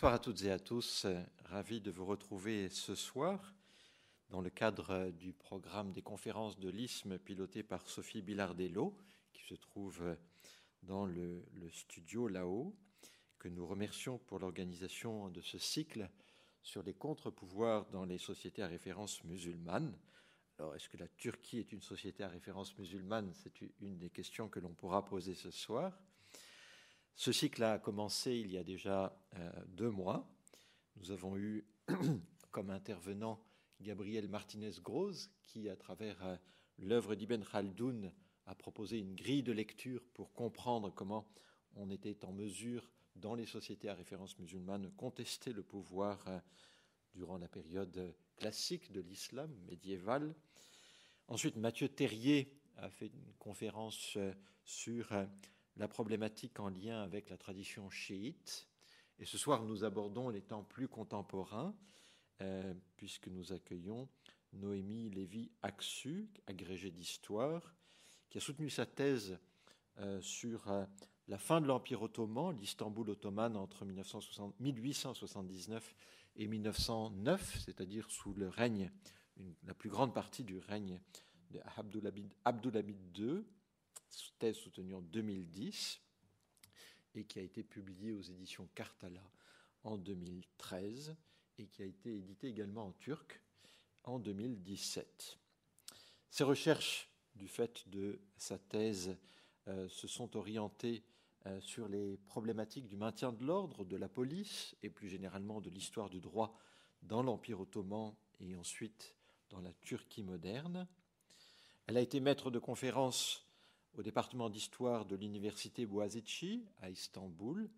Bonsoir à toutes et à tous. Ravi de vous retrouver ce soir dans le cadre du programme des conférences de l'ISM piloté par Sophie Bilardello, qui se trouve dans le, studio là-haut, que nous remercions pour l'organisation de ce cycle sur les contre-pouvoirs dans les sociétés à référence musulmane. Alors, est-ce que la Turquie est une société à référence musulmane? C'est une des questions que l'on pourra poser ce soir. Ce cycle a commencé il y a déjà euh, deux mois. Nous avons eu comme intervenant Gabriel Martinez-Groz, qui, à travers euh, l'œuvre d'Ibn Khaldoun, a proposé une grille de lecture pour comprendre comment on était en mesure, dans les sociétés à référence musulmane, de contester le pouvoir euh, durant la période classique de l'islam médiéval. Ensuite, Mathieu Terrier a fait une conférence sur la problématique en lien avec la tradition chiite. Et ce soir, nous abordons les temps plus contemporains, euh, puisque nous accueillons Noémie Lévy-Axu, agrégée d'histoire, qui a soutenu sa thèse euh, sur euh, la fin de l'Empire ottoman, l'Istanbul ottomane entre 1879 et 1909, c'est-à-dire sous le règne, la plus grande partie du règne d'Abdulhamid II, thèse soutenue en 2010 et qui a été publiée aux éditions Kartala en 2013 et qui a été éditée également en turc en 2017. Ces recherches, du fait de sa thèse, euh, se sont orientées euh, sur les problématiques du maintien de l'ordre, de la police et plus généralement de l'histoire du droit dans l'Empire ottoman et ensuite dans la Turquie moderne. Elle a été maître de conférences au département d'histoire de l'université Boğaziçi à Istanbul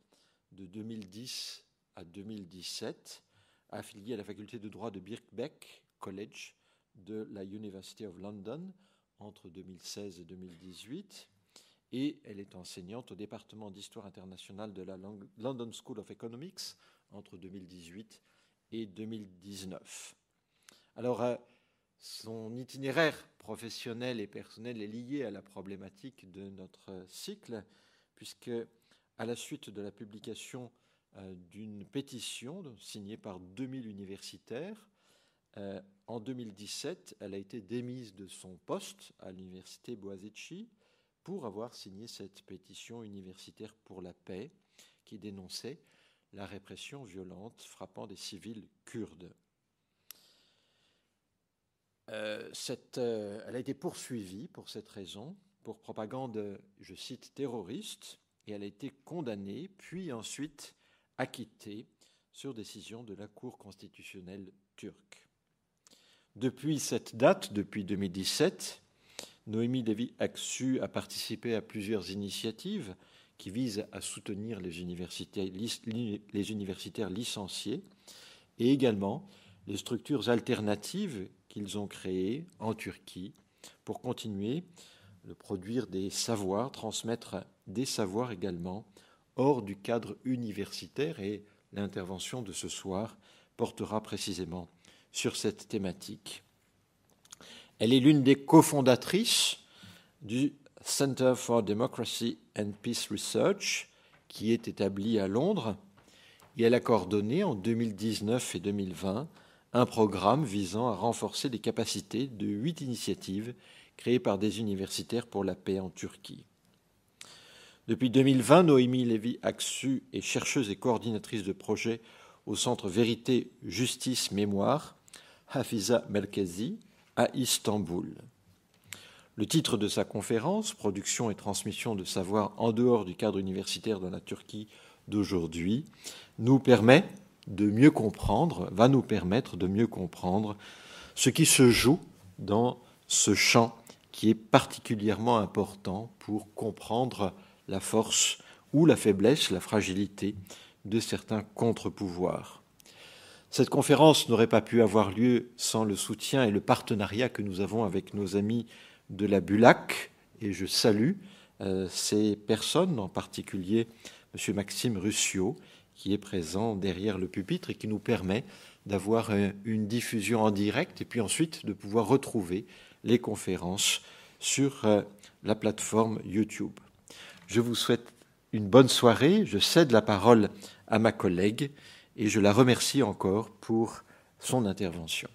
de 2010 à 2017, affiliée à la faculté de droit de Birkbeck College de la University of London entre 2016 et 2018 et elle est enseignante au département d'histoire internationale de la London School of Economics entre 2018 et 2019. Alors, euh, son itinéraire professionnel et personnel est lié à la problématique de notre cycle, puisque à la suite de la publication euh, d'une pétition signée par 2000 universitaires, euh, en 2017, elle a été démise de son poste à l'université Boğaziçi pour avoir signé cette pétition universitaire pour la paix qui dénonçait la répression violente frappant des civils kurdes. Euh, euh, elle a été poursuivie pour cette raison, pour propagande, je cite, terroriste, et elle a été condamnée, puis ensuite acquittée sur décision de la Cour constitutionnelle turque. Depuis cette date, depuis 2017, Noémie Devi Aksu a participé à plusieurs initiatives qui visent à soutenir les universitaires, les universitaires licenciés et également les structures alternatives qu'ils ont créées en Turquie pour continuer de produire des savoirs, transmettre des savoirs également hors du cadre universitaire et l'intervention de ce soir portera précisément sur cette thématique. Elle est l'une des cofondatrices du Center for Democracy and Peace Research qui est établi à Londres et elle a coordonné en 2019 et 2020 un programme visant à renforcer les capacités de huit initiatives créées par des universitaires pour la paix en Turquie. Depuis 2020, Noémie Lévy-Aksu est chercheuse et coordinatrice de projet au Centre Vérité, Justice, Mémoire, Hafiza Melkezi, à Istanbul. Le titre de sa conférence, Production et transmission de savoir en dehors du cadre universitaire dans la Turquie d'aujourd'hui, nous permet de mieux comprendre, va nous permettre de mieux comprendre ce qui se joue dans ce champ qui est particulièrement important pour comprendre la force ou la faiblesse, la fragilité de certains contre-pouvoirs. Cette conférence n'aurait pas pu avoir lieu sans le soutien et le partenariat que nous avons avec nos amis de la Bulac, et je salue euh, ces personnes, en particulier M. Maxime Russio, qui est présent derrière le pupitre et qui nous permet d'avoir une diffusion en direct et puis ensuite de pouvoir retrouver les conférences sur euh, la plateforme YouTube. Je vous souhaite une bonne soirée. Je cède la parole à ma collègue et je la remercie encore pour son intervention.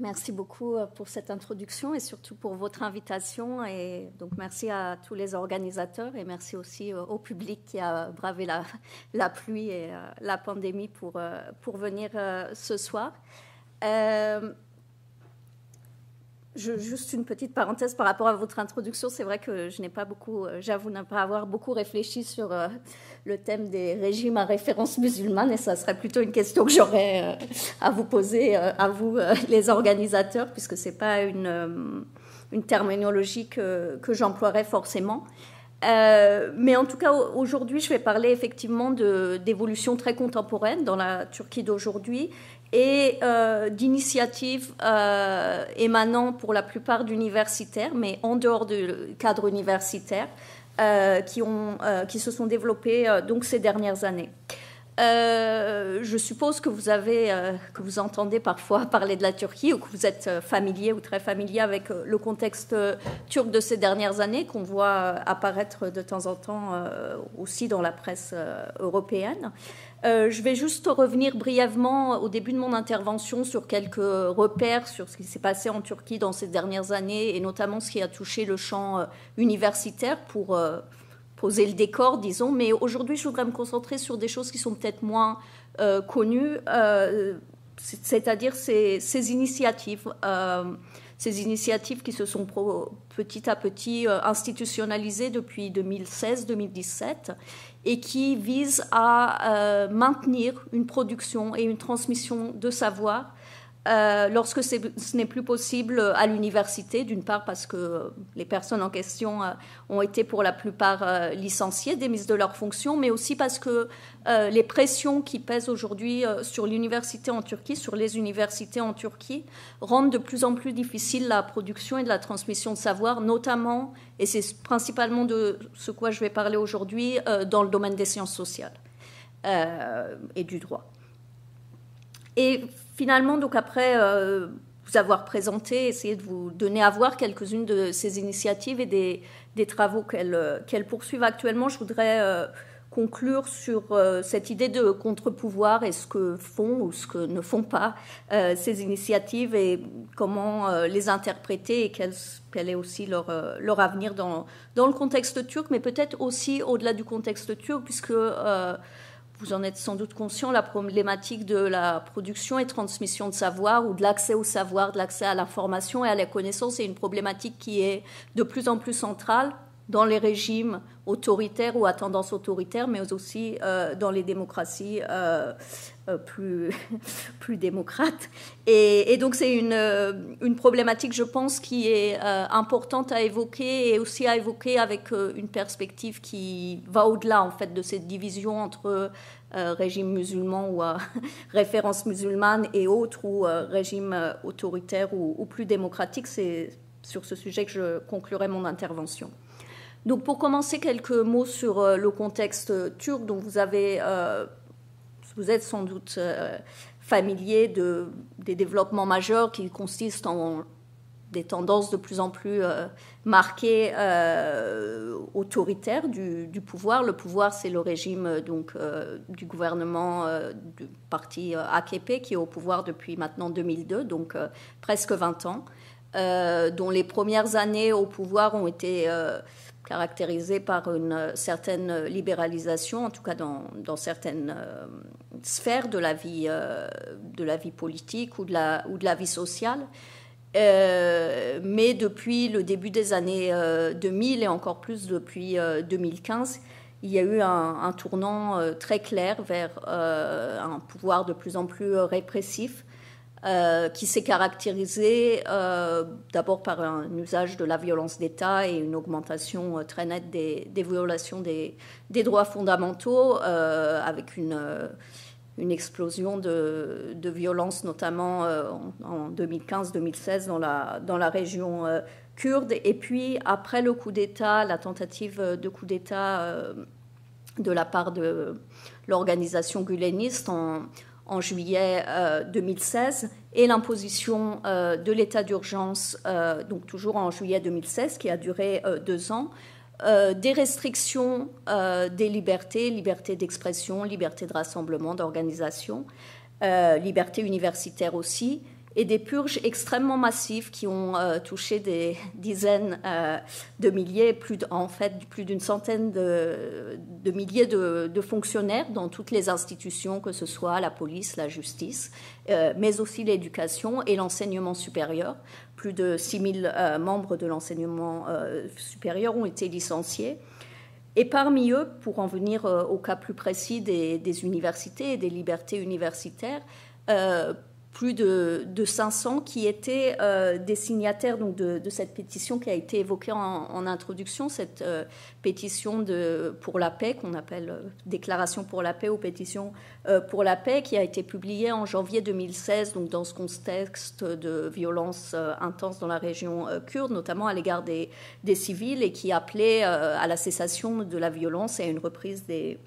Merci beaucoup euh, pour cette introduction et surtout pour votre invitation. Et donc merci à tous les organisateurs et merci aussi euh, au public qui a bravé la, pluie et euh, la pandémie pour, pour venir ce soir. Juste une petite parenthèse par rapport à votre introduction. C'est vrai que je n'ai pas beaucoup, j'avoue ne pas avoir beaucoup réfléchi sur le thème des régimes à référence musulmane, et ça serait plutôt une question que j'aurais euh, à vous poser, euh, à vous, euh, les organisateurs, puisque ce n'est pas une, une, terminologie que, que j'emploierais forcément. mais en tout cas, aujourd'hui, je vais parler effectivement d'évolutions très contemporaines dans la Turquie d'aujourd'hui et d'initiatives émanant pour la plupart d'universitaires, mais en dehors du cadre universitaire, euh, qui, ont, euh, qui se sont développées euh, donc ces dernières années. je suppose que vous avez, que vous entendez parfois parler de la Turquie ou que vous êtes familier ou très familier avec le contexte turc de ces dernières années qu'on voit apparaître de temps en temps aussi dans la presse européenne. Euh, je vais juste revenir brièvement au début de mon intervention sur quelques repères sur ce qui s'est passé en Turquie dans ces dernières années et notamment ce qui a touché le champ euh, universitaire pour euh, poser le décor, disons. Mais aujourd'hui, je voudrais me concentrer sur des choses qui sont peut-être moins connues, c'est-à-dire ces, initiatives. ces initiatives qui se sont petit à petit institutionnalisées depuis 2016-2017 et qui vise à euh, maintenir une production et une transmission de savoir euh, lorsque ce n'est plus possible à l'université, d'une part parce que les personnes en question euh, ont été pour la plupart licenciées, démises de leurs fonctions, mais aussi parce que les pressions qui pèsent aujourd'hui sur l'université en Turquie, sur les universités en Turquie, rendent de plus en plus difficile la production et la transmission de savoir, notamment et c'est principalement de ce quoi je vais parler aujourd'hui euh, dans le domaine des sciences sociales euh, et du droit. Et finalement, donc après euh, vous avoir présenté, essayer de vous donner à voir quelques-unes de ces initiatives et des, des travaux qu'elles poursuivent actuellement, je voudrais conclure sur euh, cette idée de contre-pouvoir et ce que font ou ce que ne font pas euh, ces initiatives et comment euh, les interpréter et quel, quel est aussi leur, leur avenir dans, dans, le contexte turc, mais peut-être aussi au-delà du contexte turc, puisque vous en êtes sans doute conscient, la problématique de la production et transmission de savoir ou de l'accès au savoir, de l'accès à l'information et à la connaissance est une problématique qui est de plus en plus centrale dans les régimes autoritaires ou à tendance autoritaire, mais aussi euh, dans les démocraties euh, plus, plus démocrates. Et, donc c'est une, une, problématique, je pense, qui est importante à évoquer et aussi à évoquer avec une perspective qui va au-delà en fait de cette division entre régime musulman ou référence musulmane et autres ou régime autoritaire ou, ou plus démocratique. C'est sur ce sujet que je conclurai mon intervention. Donc pour commencer, quelques mots sur euh, le contexte turc dont vous avez, euh, vous êtes sans doute euh, familier de, des développements majeurs qui consistent en des tendances de plus en plus marquées autoritaires du, pouvoir. Le pouvoir, c'est le régime donc du gouvernement du parti AKP qui est au pouvoir depuis maintenant 2002, donc presque 20 ans, dont les premières années au pouvoir ont été caractérisée par une euh, certaine libéralisation, en tout cas dans, certaines euh, sphères de la, vie, euh, de la vie politique ou de la, ou de la vie sociale. mais depuis le début des années 2000 et encore plus depuis 2015, il y a eu un tournant très clair vers un pouvoir de plus en plus répressif euh, qui s'est caractérisé euh, d'abord par un usage de la violence d'État et une augmentation euh, très nette des, violations des, droits fondamentaux, avec une, explosion de, de violence, notamment en, 2015-2016 dans la, dans la région kurde. Et puis, après le coup d'État, la tentative de coup d'État de la part de l'organisation guleniste en en juillet 2016 euh, et l'imposition euh, de l'état d'urgence, euh, donc toujours en juillet 2016, qui a duré deux ans, des restrictions des libertés, liberté d'expression, liberté de rassemblement, d'organisation, liberté universitaire aussi, et des purges extrêmement massives qui ont euh, touché des dizaines euh, de milliers, plus en fait plus d'une centaine de, milliers de, fonctionnaires dans toutes les institutions, que ce soit la police, la justice, euh, mais aussi l'éducation et l'enseignement supérieur. Plus de 6000 membres de l'enseignement supérieur ont été licenciés. Et parmi eux, pour en venir au cas plus précis des, des universités et des libertés universitaires, plus de, 500 qui étaient euh, des signataires de, cette pétition qui a été évoquée en, introduction, cette euh, pétition pour la paix qu'on appelle euh, Déclaration pour la paix ou pétition pour la paix qui a été publiée en janvier 2016 donc dans ce contexte de violence intense dans la région kurde, notamment à l'égard des, civils et qui appelait à la cessation de la violence et à une reprise des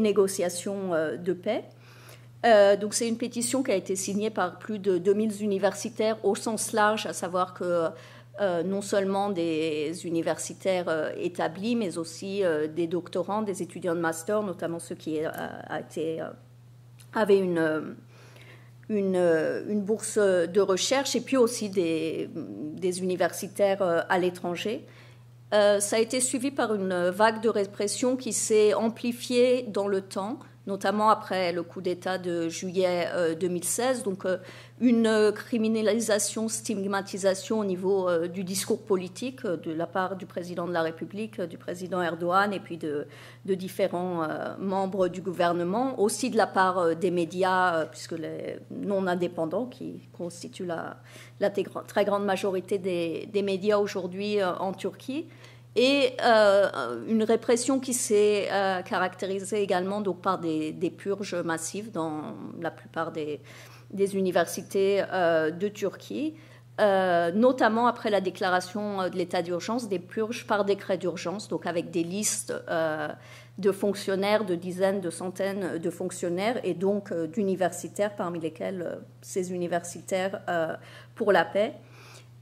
négociations de paix. Euh, donc c'est une pétition qui a été signée par plus de 2000 universitaires au sens large, à savoir que euh, non seulement des universitaires euh, établis, mais aussi des doctorants, des étudiants de master, notamment ceux qui avaient une, bourse de recherche, et puis aussi des, des universitaires à l'étranger. ça a été suivi par une vague de répression qui s'est amplifiée dans le temps notamment après le coup d'État de juillet 2016. Euh, Donc euh, une criminalisation, stigmatisation au niveau euh, du discours politique de la part du président de la République, du président Erdogan et puis de, différents membres du gouvernement, aussi de la part des médias, puisque les non indépendants, qui constituent la, très grande majorité des médias aujourd'hui en Turquie et euh, une répression qui s'est euh, caractérisée également par des, purges massives dans la plupart des, universités euh, de Turquie, notamment après la déclaration de l'état d'urgence, des purges par décret d'urgence, donc avec des listes de fonctionnaires, de dizaines, de centaines de fonctionnaires, et donc d'universitaires, parmi lesquels ces universitaires pour la paix.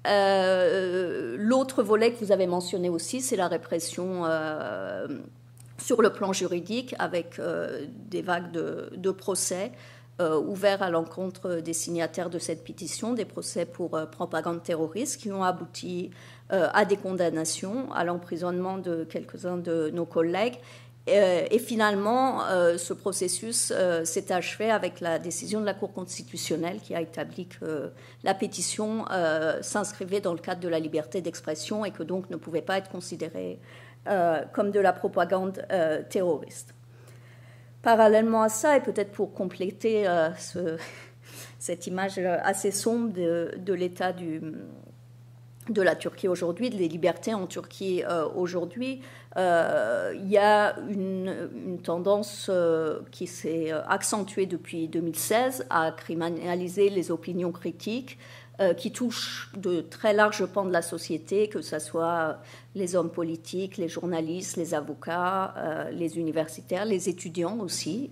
Euh, l'autre volet que vous avez mentionné aussi, c'est la répression euh, sur le plan juridique avec euh, des vagues de, procès ouverts à l'encontre des signataires de cette pétition, des procès pour propagande terroriste qui ont abouti à des condamnations, à l'emprisonnement de quelques-uns de nos collègues euh, et finalement, euh, ce processus euh, s'est achevé avec la décision de la Cour constitutionnelle qui a établi que la pétition s'inscrivait dans le cadre de la liberté d'expression et que donc ne pouvait pas être considérée comme de la propagande terroriste. Parallèlement à ça, et peut-être pour compléter cette image assez sombre de, l'état de la Turquie aujourd'hui, des libertés en Turquie aujourd'hui, il y a une, tendance euh, qui s'est accentuée depuis 2016 à criminaliser les opinions critiques euh, qui touchent de très larges pans de la société, que ce soit les hommes politiques, les journalistes, les avocats, les universitaires, les étudiants aussi,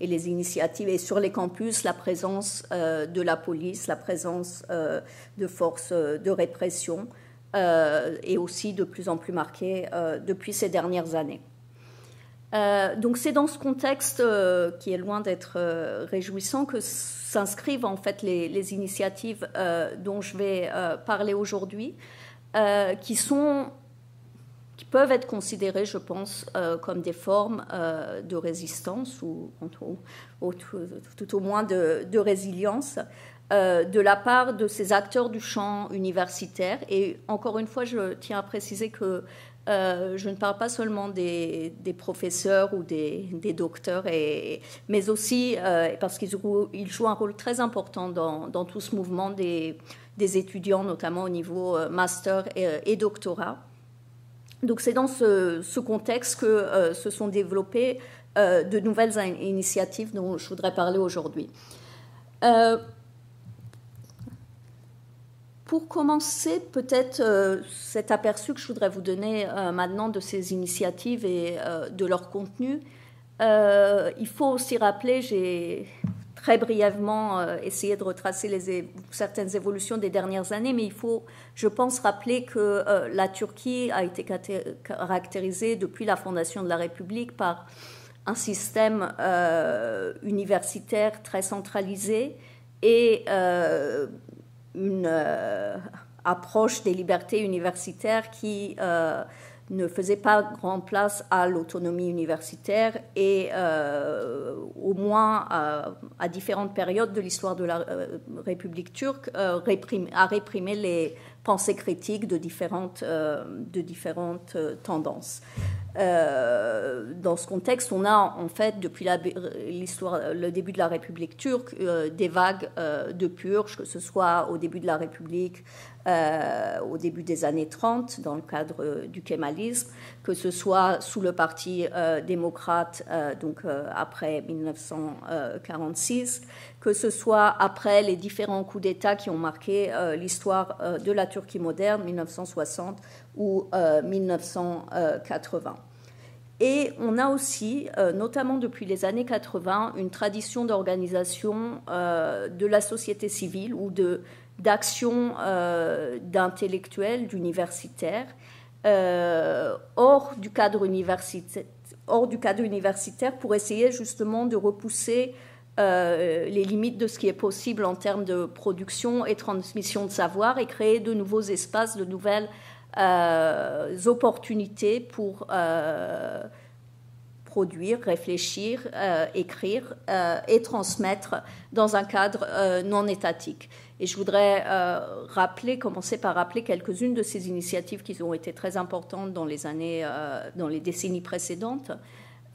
et les initiatives. Et sur les campus, la présence de la police, la présence de forces de répression. Euh, et aussi de plus en plus marquée euh, depuis ces dernières années. Euh, donc c'est dans ce contexte qui est loin d'être réjouissant que s'inscrivent en fait les, initiatives dont je vais parler aujourd'hui, qui sont qui peuvent être considérées, je pense, comme des formes de résistance ou, tout, au moins de résilience euh, de la part de ces acteurs du champ universitaire. Et encore une fois, je tiens à préciser que euh, je ne parle pas seulement des, professeurs ou des, docteurs, mais aussi euh, parce qu'ils jouent, jouent, un rôle très important dans, tout ce mouvement des, étudiants, notamment au niveau master et, doctorat. Donc c'est dans ce, contexte que se sont développées de nouvelles initiatives dont je voudrais parler aujourd'hui. Pour commencer, peut-être euh, cet aperçu que je voudrais vous donner euh, maintenant de ces initiatives et euh, de leur contenu, il faut aussi rappeler, j'ai très brièvement essayer de retracer certaines évolutions des dernières années, mais il faut, je pense, rappeler que la Turquie a été caractérisée depuis la fondation de la République par un système universitaire très centralisé et une approche des libertés universitaires qui euh, ne faisait pas grande place à l'autonomie universitaire et euh, au moins à, différentes périodes de l'histoire de la euh, République turque a réprimé les pensées critiques de différentes tendances. Dans ce contexte, on a en fait depuis l'histoire, le début de la République turque, des vagues de purges, que ce soit au début de la République euh, au début des années 30 dans le cadre euh, du kémalisme, que ce soit sous le Parti euh, démocrate, donc après 1946, que ce soit après les différents coups d'État qui ont marqué l'histoire de la Turquie moderne, 1960 ou 1980. Et on a aussi, notamment depuis les années 80, une tradition d'organisation de la société civile ou d'action euh, d'intellectuels, d'universitaires, euh, hors, du cadre universitaire, pour essayer justement de repousser euh, les limites de ce qui est possible en termes de production et transmission de savoir et créer de nouveaux espaces, de nouvelles opportunités pour produire, réfléchir, écrire et transmettre dans un cadre non étatique. Et je voudrais euh, commencer par rappeler quelques-unes de ces initiatives qui ont été très importantes dans les années, euh, dans les décennies précédentes,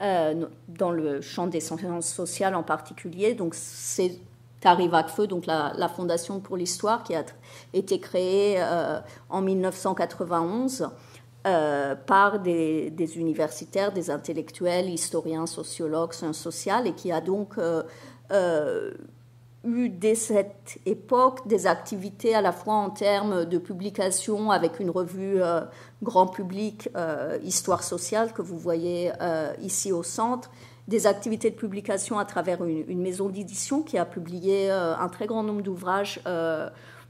euh, dans le champ des sciences sociales en particulier. Donc c'est Feu, donc la, la, Fondation pour l'Histoire, qui a été créée en 1991 par des, des, universitaires, des intellectuels, historiens, sociologues, sciences sociales, et qui a donc eu dès cette époque des activités à la fois en termes de publication avec une revue euh, grand public, euh, Histoire sociale, que vous voyez euh, ici au centre, des activités de publication à travers une, maison d'édition qui a publié un très grand nombre d'ouvrages,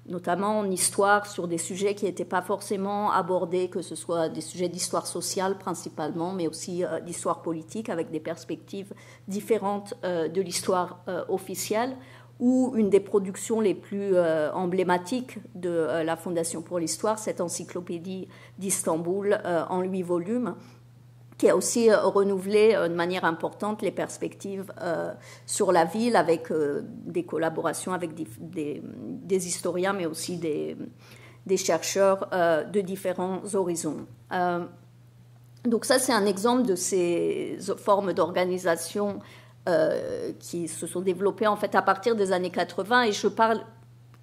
notamment en histoire, sur des sujets qui n'étaient pas forcément abordés, que ce soit des sujets d'histoire sociale principalement, mais aussi d'histoire politique, avec des perspectives différentes de l'histoire officielle ou une des productions les plus euh, emblématiques de euh, la Fondation pour l'Histoire, cette encyclopédie d'Istanbul euh, en huit volumes, qui a aussi renouvelé de manière importante les perspectives sur la ville avec des collaborations avec des, historiens, mais aussi des, des chercheurs de différents horizons. donc ça, c'est un exemple de ces formes d'organisation euh, qui se sont développées en fait à partir des années 80 et je parle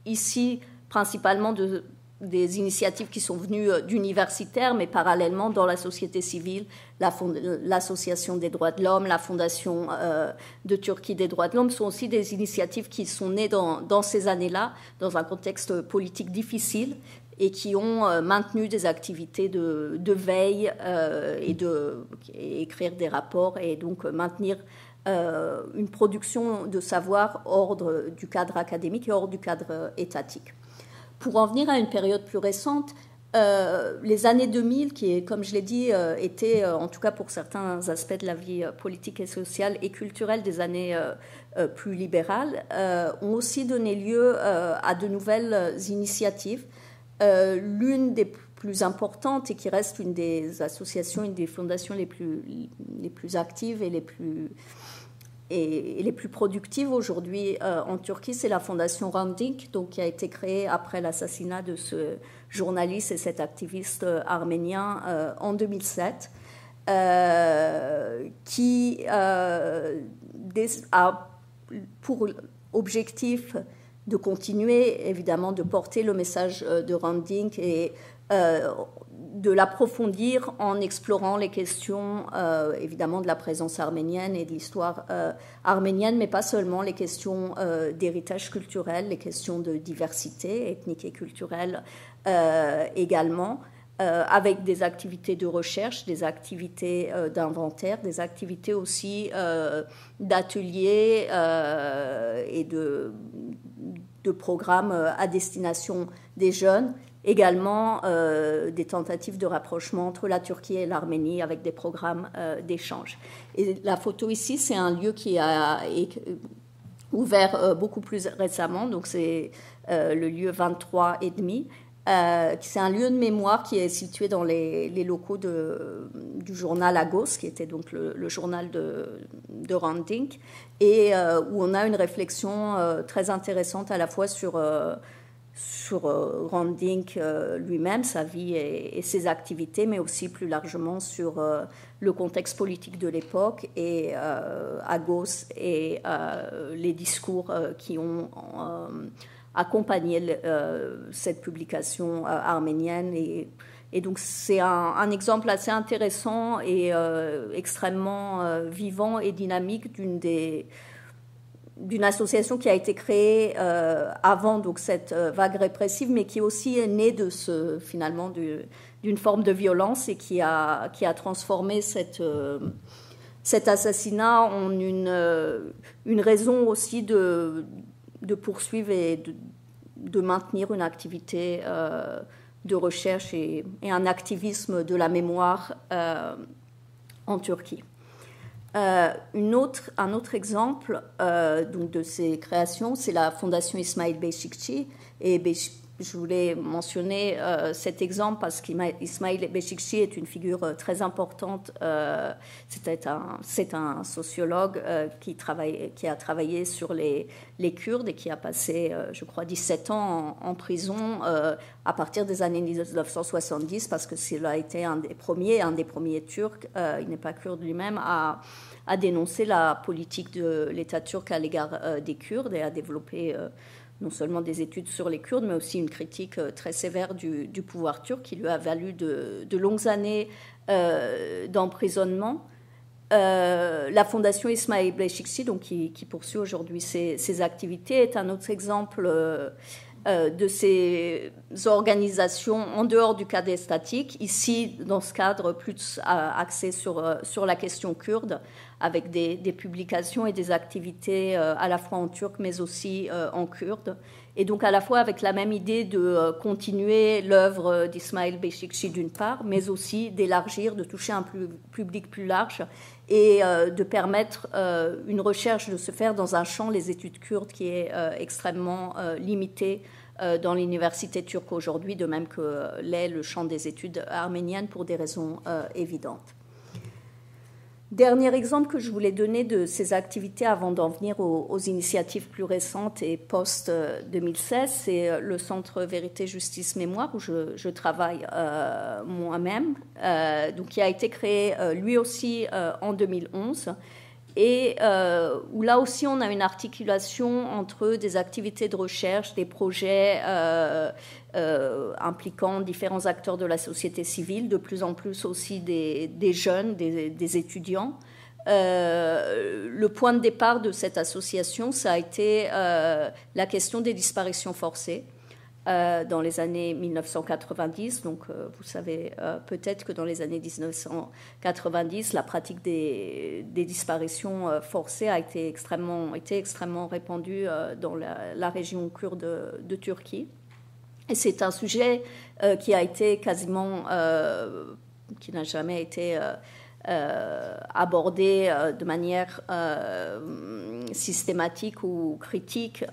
ici principalement de, des initiatives qui sont venues euh, d'universitaires, mais parallèlement dans la société civile, l'Association des droits de l'homme, la Fondation euh, de Turquie des droits de l'homme sont aussi des initiatives qui sont nées dans, ces années-là, dans un contexte politique difficile, et qui ont maintenu des activités de, de veille et de écrire des rapports et donc maintenir une production de savoir hors du cadre académique et hors du cadre étatique. Pour en venir à une période plus récente, euh, les années 2000, qui, comme je l'ai dit, euh, étaient, en tout cas pour certains aspects de la vie politique et sociale et culturelle, des années plus libérales, ont aussi donné lieu à de nouvelles initiatives. L'une des plus importantes et qui reste une des associations, une des fondations les plus, les plus actives et les plus et, les plus productives aujourd'hui euh, en Turquie, c'est la fondation Randik, donc qui a été créée après l'assassinat de ce journaliste et cet activiste euh, arménien euh, en 2007, qui a pour objectif de continuer évidemment de porter le message de Randik et de l'approfondir en explorant les questions euh, évidemment de la présence arménienne et de l'histoire euh, arménienne, mais pas seulement les questions euh, d'héritage culturel, les questions de diversité ethnique et culturelle également. avec des activités de recherche, des activités d'inventaire, des activités aussi d'ateliers et de, de, programmes à destination des jeunes également euh, des tentatives de rapprochement entre la Turquie et l'Arménie avec des programmes euh, d'échange. Et la photo ici, c'est un lieu qui a été ouvert euh, beaucoup plus récemment, donc c'est le lieu 23 et demi. c'est un lieu de mémoire qui est situé dans les, locaux du journal Agos, qui était donc le, journal de, de Randink, et où on a une réflexion très intéressante à la fois sur sur euh, Randink euh, lui-même, sa vie et, ses activités, mais aussi plus largement sur euh, le contexte politique de l'époque et Agos et les discours qui ont accompagné cette publication arménienne. Et, donc c'est un, exemple assez intéressant et extrêmement vivant et dynamique d'une des d'une association qui a été créée euh, avant cette euh, vague répressive, mais qui aussi est née finalement d'une forme de violence et qui a transformé cette euh, cet assassinat en une raison aussi de poursuivre et de, de maintenir une activité de recherche et, un activisme de la mémoire en Turquie. Euh, un autre exemple euh, de ces créations, c'est la Fondation Ismail Beşikçi. Et je voulais mentionner euh, cet exemple parce qu'Ismail Beşikçi est une figure très importante. c'est un, un, sociologue qui, a travaillé sur les, Kurdes et qui a passé, je crois, 17 ans en, prison à partir des années 1970 parce que a été un des premiers, un des premiers Turcs, il n'est pas kurde lui-même, à a dénoncé la politique de l'État turc à l'égard euh, des Kurdes et a développé euh, non seulement des études sur les Kurdes, mais aussi une critique euh, très sévère du, pouvoir turc qui lui a valu de, longues années d'emprisonnement. la fondation Ismail Beşikçi, donc qui, poursuit aujourd'hui ses, activités, est un autre exemple euh, de ces organisations en dehors du cadre statique, ici dans ce cadre plus axé euh, sur la question kurde, avec des, publications et des activités euh, à la fois en turc mais aussi en kurde. Et donc à la fois avec la même idée de continuer l'œuvre d'Ismail Beşikçi d'une part, mais aussi d'élargir, de toucher un public plus large et de permettre une recherche de se faire dans un champ, les études kurdes, qui est extrêmement limité euh, dans l'université turque aujourd'hui, de même que l'est le champ des études arméniennes pour des raisons euh, évidentes. Dernier exemple que je voulais donner de ces activités avant d'en venir aux, initiatives plus récentes et post-2016, c'est le Centre Vérité, Justice, Mémoire, où je, travaille euh, moi-même, donc qui a été créé lui aussi en 2011 et euh, où là aussi on a une articulation entre des activités de recherche, des projets euh, euh, impliquant différents acteurs de la société civile, de plus en plus aussi des, jeunes, des, étudiants. le point de départ de cette association, ça a été la question des disparitions forcées. Euh, dans les années 1990. Donc, euh, vous savez euh, peut-être que dans les années 1990, la pratique des, disparitions forcées a été extrêmement répandue dans la, région kurde de, Turquie. Et c'est un sujet qui a été quasiment, qui n'a jamais été abordé de manière systématique ou critique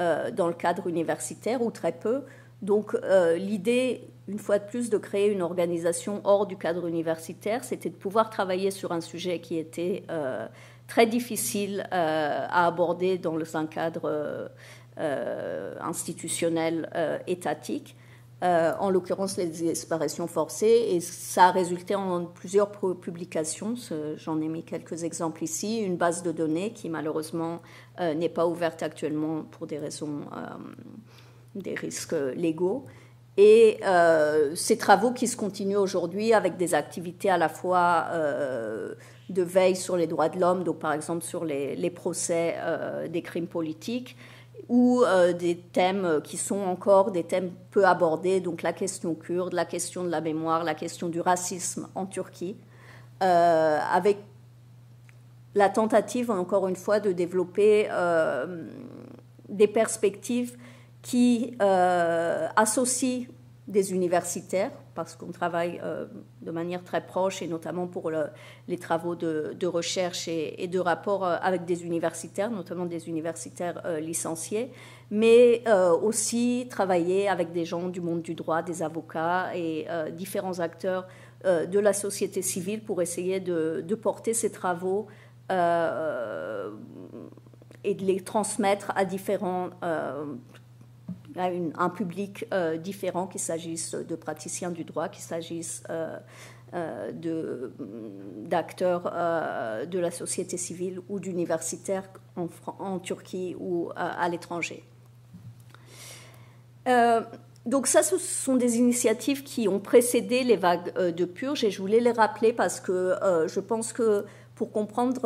euh, dans le cadre universitaire ou très peu. Donc euh, l'idée, une fois de plus, de créer une organisation hors du cadre universitaire, c'était de pouvoir travailler sur un sujet qui était euh, très difficile à aborder dans un cadre institutionnel étatique. en l'occurrence les disparitions forcées, et ça a résulté en plusieurs publications. J'en ai mis quelques exemples ici. Une base de données qui malheureusement euh, n'est pas ouverte actuellement pour des raisons, euh, des risques légaux. Et euh, ces travaux qui se continuent aujourd'hui avec des activités à la fois de veille sur les droits de l'homme, donc par exemple sur les, procès des crimes politiques, ou des thèmes qui sont encore des thèmes peu abordés, donc la question kurde, la question de la mémoire, la question du racisme en Turquie, avec la tentative, encore une fois, de développer des perspectives qui associent des universitaires, parce qu'on travaille euh, de manière très proche, et notamment pour les travaux de, recherche et, de rapport euh, avec des universitaires, notamment des universitaires euh, licenciés, mais aussi travailler avec des gens du monde du droit, des avocats et différents acteurs de la société civile pour essayer de, de porter ces travaux et de les transmettre à différents un public euh, différent, qu'il s'agisse de praticiens du droit, qu'il s'agisse euh, euh, d'acteurs de la société civile ou d'universitaires en, Turquie ou à l'étranger. donc ça, ce sont des initiatives qui ont précédé les vagues de purge et je voulais les rappeler parce que je pense que pour comprendre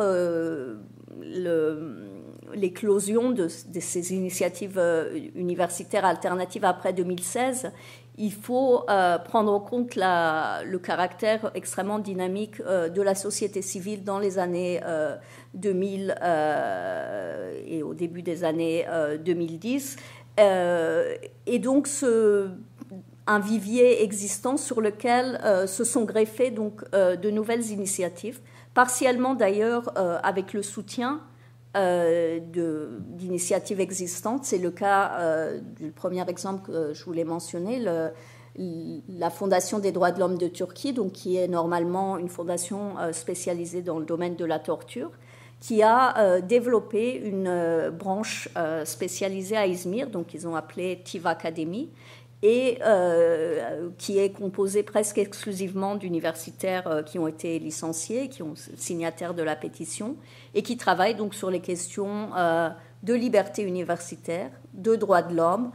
l'éclosion de, ces initiatives euh, universitaires alternatives après 2016, il faut euh, prendre en compte le caractère extrêmement dynamique euh, de la société civile dans les années 2000 et au début des années 2010. et donc, un vivier existant sur lequel se sont greffées de nouvelles initiatives, partiellement d'ailleurs avec le soutien euh, d'initiatives existantes. C'est le cas euh, du premier exemple que je voulais mentionner, la Fondation des droits de l'homme de Turquie, donc qui est normalement une fondation euh, spécialisée dans le domaine de la torture, qui a développé une branche spécialisée à Izmir, donc ils ont appelé TIV Academy, et qui est composée presque exclusivement d'universitaires qui ont été licenciés, qui ont signataires de la pétition, et qui travaille donc sur les questions euh, de liberté universitaire, de droits de l'homme,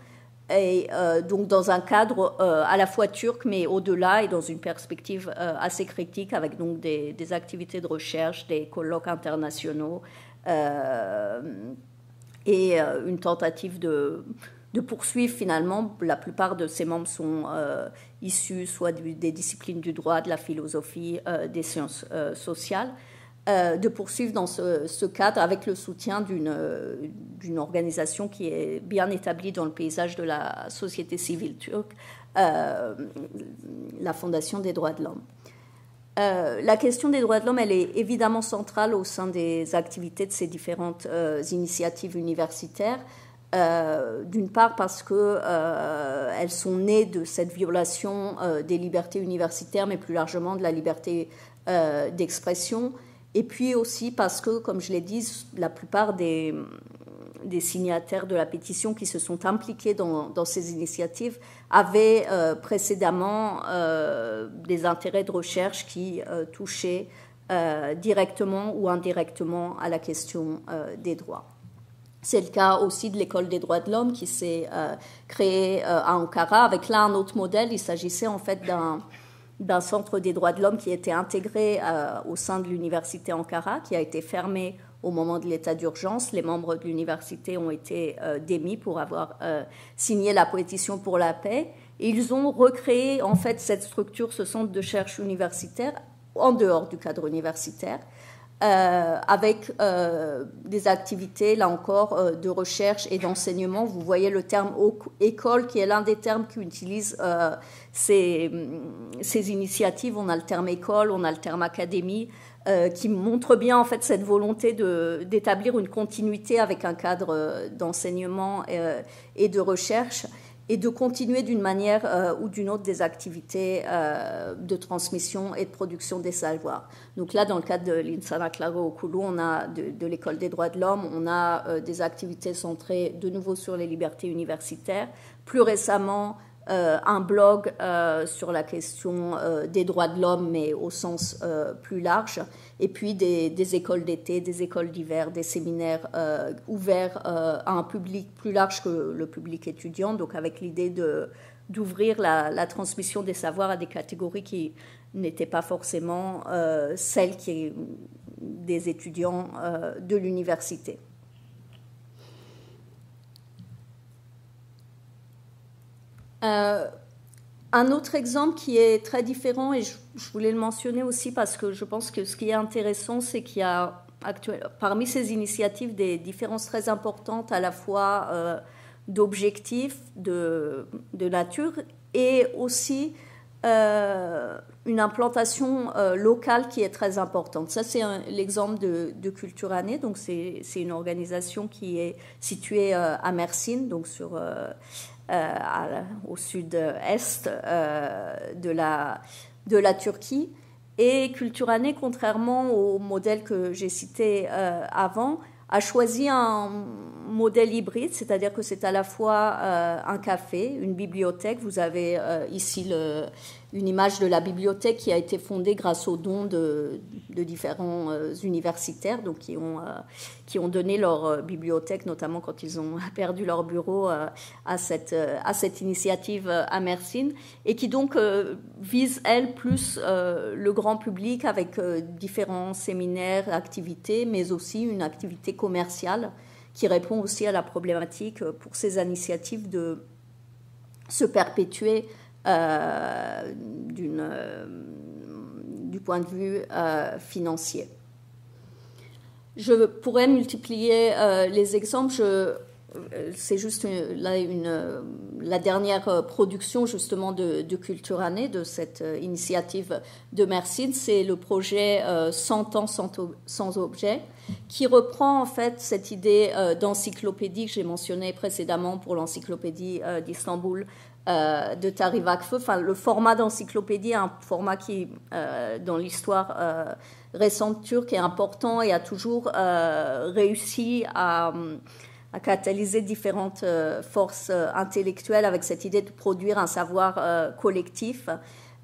et euh, donc dans un cadre euh, à la fois turc mais au-delà et dans une perspective assez critique avec donc des, activités de recherche, des colloques internationaux et une tentative de, de, poursuivre finalement. La plupart de ces membres sont issus soit des disciplines du droit, de la philosophie, des sciences sociales. Euh, de poursuivre dans ce, cadre avec le soutien d'une organisation qui est bien établie dans le paysage de la société civile turque, euh, la Fondation des droits de l'homme. Euh, la question des droits de l'homme, elle est évidemment centrale au sein des activités de ces différentes initiatives universitaires. D'une part parce qu'elles sont nées de cette violation des libertés universitaires, mais plus largement de la liberté d'expression, et puis aussi parce que, comme je l'ai dit, la plupart des, signataires de la pétition qui se sont impliqués dans, ces initiatives avaient euh, précédemment euh, des intérêts de recherche qui euh, touchaient directement ou indirectement à la question des droits. C'est le cas aussi de l'école des droits de l'homme qui s'est créée à Ankara avec là un autre modèle. Il s'agissait en fait d'un centre des droits de l'homme qui était intégré euh, au sein de l'université Ankara, qui a été fermé au moment de l'état d'urgence. Les membres de l'université ont été euh, démis pour avoir euh, signé la pétition pour la paix. Ils ont recréé en fait cette structure, ce centre de recherche universitaire, en dehors du cadre universitaire, euh, avec euh, des activités, là encore, euh, de recherche et d'enseignement. Vous voyez le terme école, qui est l'un des termes qu'utilisent ces, ces, initiatives. On a le terme école, on a le terme académie, qui montre bien en fait cette volonté d'établir une continuité avec un cadre d'enseignement et de recherche et de continuer d'une manière euh, ou d'une autre des activités euh, de transmission et de production des savoirs. Donc là, dans le cadre de l'Insana Claro Okulu, on a de, l'école des droits de l'homme, on a euh, des activités centrées de nouveau sur les libertés universitaires. Plus récemment, un blog sur la question des droits de l'homme, mais au sens plus large et puis des, écoles d'été, des écoles d'hiver, des séminaires euh, ouverts euh, à un public plus large que le public étudiant, donc avec l'idée d'ouvrir la, transmission des savoirs à des catégories qui n'étaient pas forcément euh, celles qui, des étudiants de l'université. Un autre exemple qui est très différent, et je, voulais le mentionner aussi parce que je pense que ce qui est intéressant, c'est qu'il y a parmi ces initiatives des différences très importantes à la fois d'objectifs, de, nature, et aussi euh, une implantation euh, locale qui est très importante. Ça, c'est l'exemple de, Culture Année. Donc, c'est une organisation qui est située euh, à Mersin, donc sur, au sud-est de, la, de la Turquie. Et Culture Année, contrairement au modèle que j'ai cité avant, a choisi un modèle hybride, c'est-à-dire que c'est à la fois un café, une bibliothèque. Vous avez ici le, une image de la bibliothèque qui a été fondée grâce aux dons de, différents euh, universitaires donc qui, ont, euh, qui ont donné leur euh, bibliothèque, notamment quand ils ont perdu leur bureau à, cette, à cette initiative à Mersin, et qui donc vise, elle, plus le grand public avec différents séminaires, activités, mais aussi une activité commerciale qui répond aussi à la problématique pour ces initiatives de se perpétuer euh, euh, du point de vue euh, financier. Je pourrais multiplier les exemples. C'est juste là une, la dernière production justement de, Culture Année, de cette initiative de Mersin, c'est le projet 100 ans sans, objet, qui reprend en fait cette idée d'encyclopédie que j'ai mentionnée précédemment pour l'encyclopédie d'Istanbul euh, de Tari Enfin, le format d'encyclopédie est un format qui, euh, dans l'histoire euh, récente turque, est important et a toujours réussi à, à, catalyser différentes forces intellectuelles avec cette idée de produire un savoir collectif.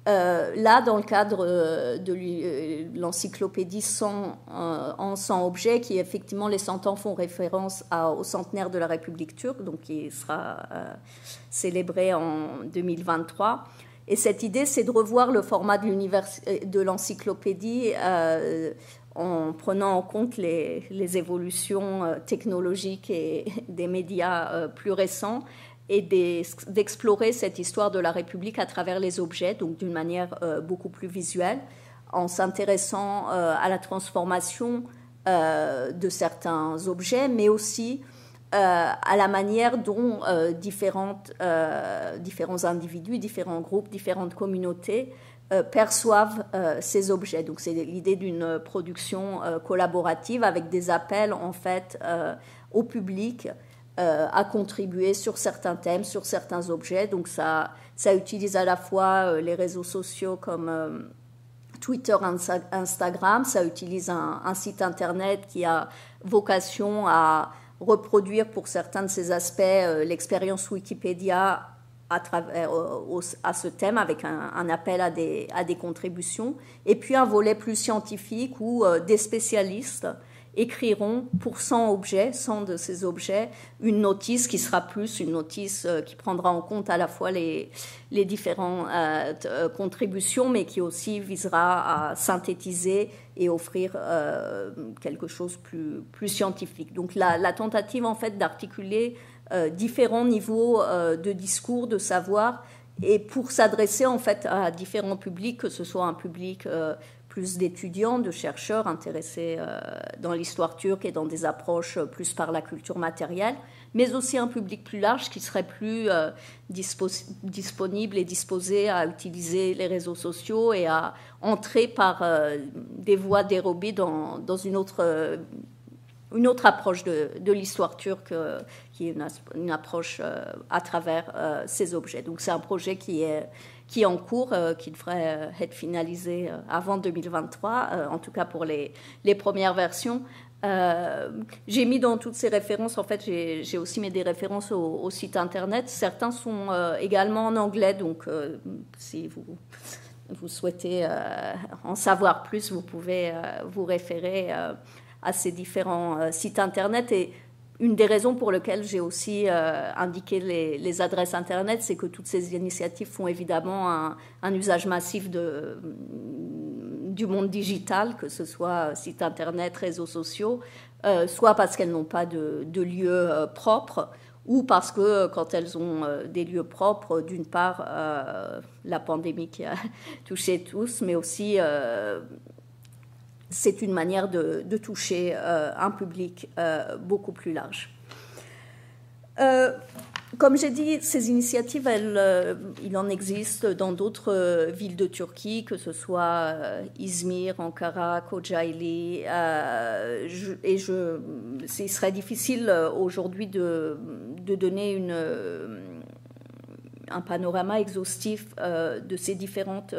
Euh, là, dans le cadre euh, de euh, l'encyclopédie 100 en 100 objets, qui effectivement les 100 ans font référence au centenaire de la République turque, donc qui sera célébré en 2023. Et cette idée, c'est de revoir le format de l'encyclopédie en prenant en compte les, évolutions technologiques et des médias plus récents et d'explorer cette histoire de la République à travers les objets, donc d'une manière euh, beaucoup plus visuelle, en s'intéressant euh, à la transformation euh, de certains objets, mais aussi à la manière dont différentes, différents individus, différents groupes, différentes communautés perçoivent ces objets. Donc c'est l'idée d'une production collaborative avec des appels en fait au public euh, à contribuer sur certains thèmes, sur certains objets. Donc ça, ça utilise à la fois euh, les réseaux sociaux comme euh, Twitter, Instagram, ça utilise un, site internet qui a vocation à reproduire pour certains de ces aspects l'expérience Wikipédia à, travers, à ce thème avec un, appel à des, à des, contributions, et puis un volet plus scientifique où des spécialistes écriront pour 100 objets, 100 de ces objets, une notice qui sera plus une notice euh, qui prendra en compte à la fois les, les différentes euh, euh, contributions, mais qui aussi visera à synthétiser et offrir quelque chose plus, plus scientifique. Donc la, la tentative en fait d'articuler différents niveaux de discours, de savoir, et pour s'adresser en fait à différents publics, que ce soit un public plus d'étudiants, de chercheurs intéressés euh, dans l'histoire turque et dans des approches plus par la culture matérielle, mais aussi un public plus large qui serait plus euh, disponible et disposé à utiliser les réseaux sociaux et à entrer par euh, des voies dérobées dans, dans une autre une autre approche de, l'histoire turque qui est une, approche à travers ces objets. Donc c'est un projet qui est qui est en cours, euh, qui devrait euh, être finalisé euh, avant 2023, en tout cas pour les, les premières versions. j'ai mis dans toutes ces références, en fait, j'ai aussi mis des références au, site internet. Certains sont également en anglais, donc si vous, vous souhaitez en savoir plus, vous pouvez vous référer à ces différents sites internet. Et une des raisons pour lesquelles j'ai aussi euh, indiqué les, adresses Internet, c'est que toutes ces initiatives font évidemment un, usage massif de, du monde digital, que ce soit site Internet, réseaux sociaux, euh, soit parce qu'elles n'ont pas de, de lieu euh, propre, ou parce que quand elles ont des lieux propres, d'une part, la pandémie qui a touché tous, mais aussi c'est une manière de, toucher un public beaucoup plus large. Comme j'ai dit, ces initiatives, euh, il en existe dans d'autres euh, villes de Turquie, que ce soit euh, Izmir, Ankara, Kocaeli. et il serait difficile aujourd'hui de, donner un panorama exhaustif de ces différentes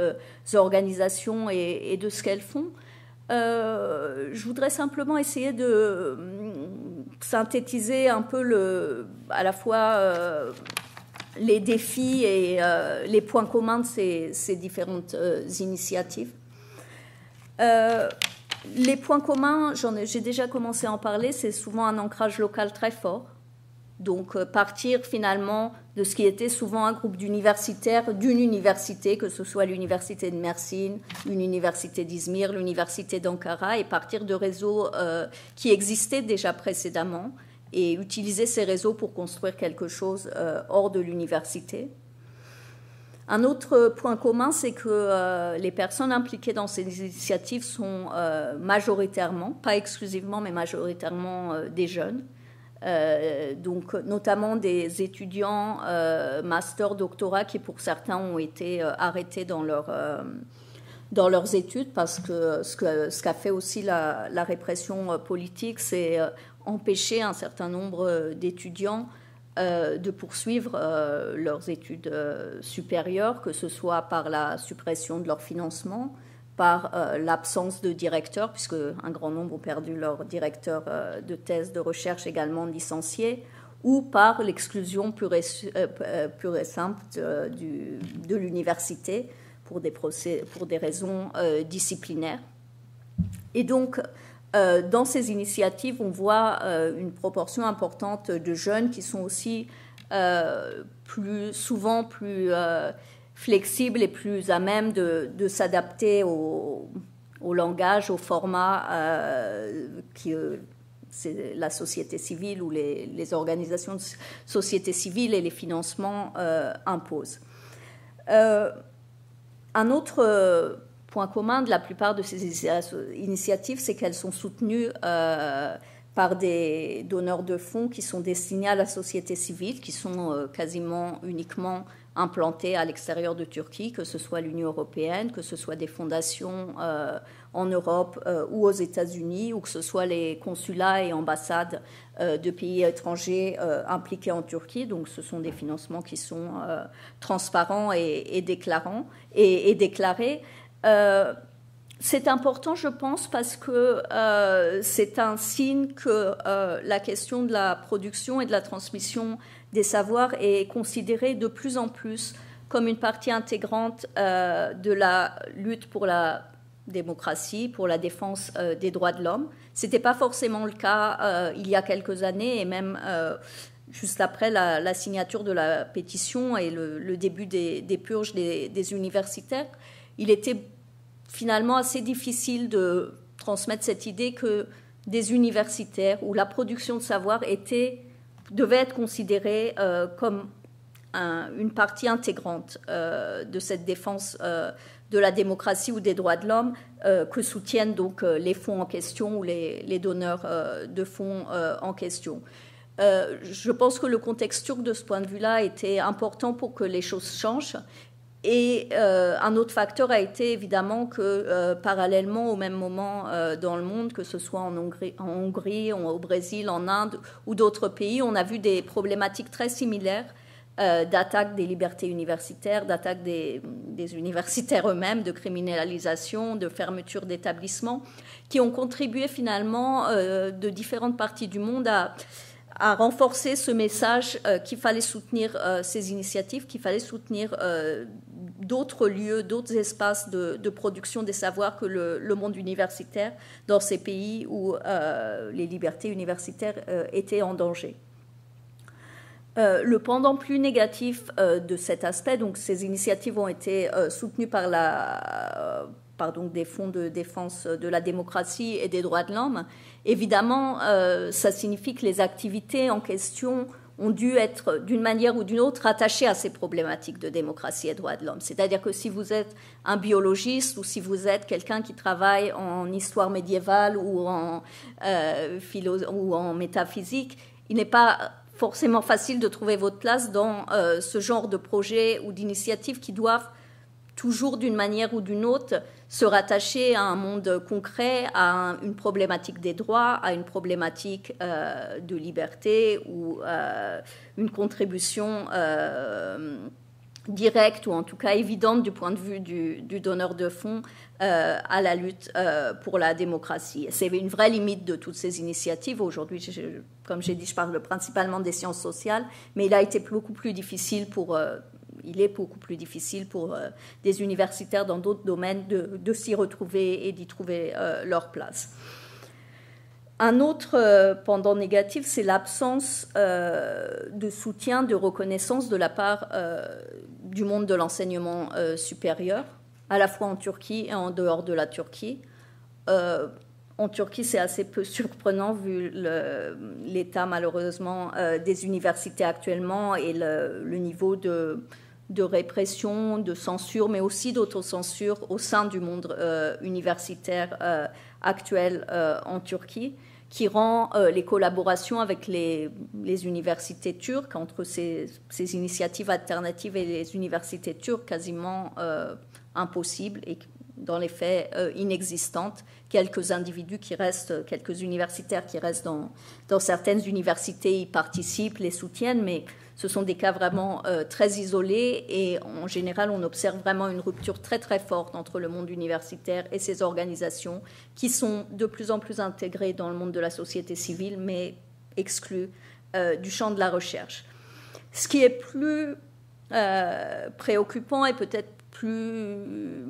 organisations et, de ce qu'elles font. Je voudrais simplement essayer de synthétiser un peu à la fois euh, les défis et euh, les points communs de ces, différentes euh, initiatives. les points communs, j'ai déjà commencé à en parler, c'est souvent un ancrage local très fort. Donc partir finalement de ce qui était souvent un groupe d'universitaires d'une université, que ce soit l'université de Mersin, une université d'Izmir, l'université d'Ankara, et partir de réseaux qui existaient déjà précédemment et utiliser ces réseaux pour construire quelque chose euh, hors de l'université. Un autre point commun, c'est que euh, les personnes impliquées dans ces initiatives sont euh, majoritairement, pas exclusivement, mais majoritairement des jeunes. Donc notamment des étudiants master, doctorat qui pour certains ont été arrêtés dans, leur, dans leurs études parce que ce qu'a ce fait aussi la, répression politique, c'est empêcher un certain nombre euh, d'étudiants euh, de poursuivre euh, leurs études supérieures, que ce soit par la suppression de leur financement, par l'absence de directeur, puisque un grand nombre ont perdu leur directeur de thèse de recherche également licencié, ou par l'exclusion pure, et, simple de, l'université pour des, pour des raisons disciplinaires. Et donc, euh, dans ces initiatives, on voit euh, une proportion importante de jeunes qui sont aussi euh, plus, souvent plus flexibles et plus à même de, s'adapter au, langage, au format que la société civile ou les, les, organisations de société civile et les financements imposent. un autre point commun de la plupart de ces initiatives, c'est qu'elles sont soutenues euh, par des donneurs de fonds qui sont destinés à la société civile, qui sont euh, quasiment uniquement implantés à l'extérieur de Turquie, que ce soit l'Union européenne, que ce soit des fondations euh, en Europe ou aux États-Unis, ou que ce soit les consulats et ambassades de pays étrangers impliqués en Turquie. Donc ce sont des financements qui sont transparents et, déclarants, et déclarés. Euh, c'est important, je pense, parce que euh, c'est un signe que euh, la question de la production et de la transmission des savoirs est considérée de plus en plus comme une partie intégrante de la lutte pour la démocratie, pour la défense des droits de l'homme. Ce n'était pas forcément le cas il y a quelques années et même juste après la, signature de la pétition et le, début des, purges des, universitaires. Il était finalement assez difficile de transmettre cette idée que des universitaires où la production de savoir était, devait être considérée euh, comme une partie intégrante euh, de cette défense euh, de la démocratie ou des droits de l'homme que soutiennent donc les fonds en question ou les, les donneurs de fonds en question. je pense que le contexte turc de ce point de vue-là était important pour que les choses changent et euh, un autre facteur a été évidemment que euh, parallèlement au même moment euh, dans le monde, que ce soit en Hongrie, au Brésil, en Inde ou d'autres pays, on a vu des problématiques très similaires d'attaque des libertés universitaires, d'attaque des, universitaires eux-mêmes, de criminalisation, de fermeture d'établissements, qui ont contribué finalement de différentes parties du monde à à renforcer ce message euh, qu'il fallait soutenir euh, ces initiatives, qu'il fallait soutenir euh, d'autres lieux, d'autres espaces de, production des savoirs que le, monde universitaire dans ces pays où les libertés universitaires étaient en danger. le pendant plus négatif de cet aspect, donc ces initiatives ont été soutenues par des fonds de défense de la démocratie et des droits de l'homme, évidemment, euh, ça signifie que les activités en question ont dû être d'une manière ou d'une autre attachés à ces problématiques de démocratie et droits de l'homme. C'est-à-dire que si vous êtes un biologiste ou si vous êtes quelqu'un qui travaille en histoire médiévale ou en, euh, ou en métaphysique, il n'est pas forcément facile de trouver votre place dans euh, ce genre de projet ou d'initiatives qui doivent toujours d'une manière ou d'une autre se rattacher à un monde concret, à une problématique des droits, à une problématique euh, de liberté ou euh, une contribution euh, directe ou en tout cas évidente du point de vue du, donneur de fonds à la lutte pour la démocratie. C'est une vraie limite de toutes ces initiatives. Aujourd'hui, comme j'ai dit, je parle principalement des sciences sociales, mais il a été beaucoup plus difficile pour il est beaucoup plus difficile pour euh, des universitaires dans d'autres domaines de, s'y retrouver et d'y trouver euh, leur place. Un autre euh, pendant négatif, c'est l'absence de soutien, de reconnaissance de la part du monde de l'enseignement supérieur, à la fois en Turquie et en dehors de la Turquie. en Turquie, c'est assez peu surprenant vu l'état malheureusement des universités actuellement et le niveau de, de répression, de censure, mais aussi d'autocensure au sein du monde euh, universitaire euh, actuel euh, en Turquie, qui rend les collaborations avec les, universités turques, entre ces, initiatives alternatives et les universités turques, quasiment impossibles et dans les faits inexistantes. Quelques individus qui restent, quelques universitaires qui restent dans certaines universités y participent, les soutiennent, mais ce sont des cas vraiment euh, très isolés et en général, on observe vraiment une rupture très très forte entre le monde universitaire et ces organisations qui sont de plus en plus intégrées dans le monde de la société civile, mais exclues euh, du champ de la recherche. Ce qui est plus euh, préoccupant et peut-être plus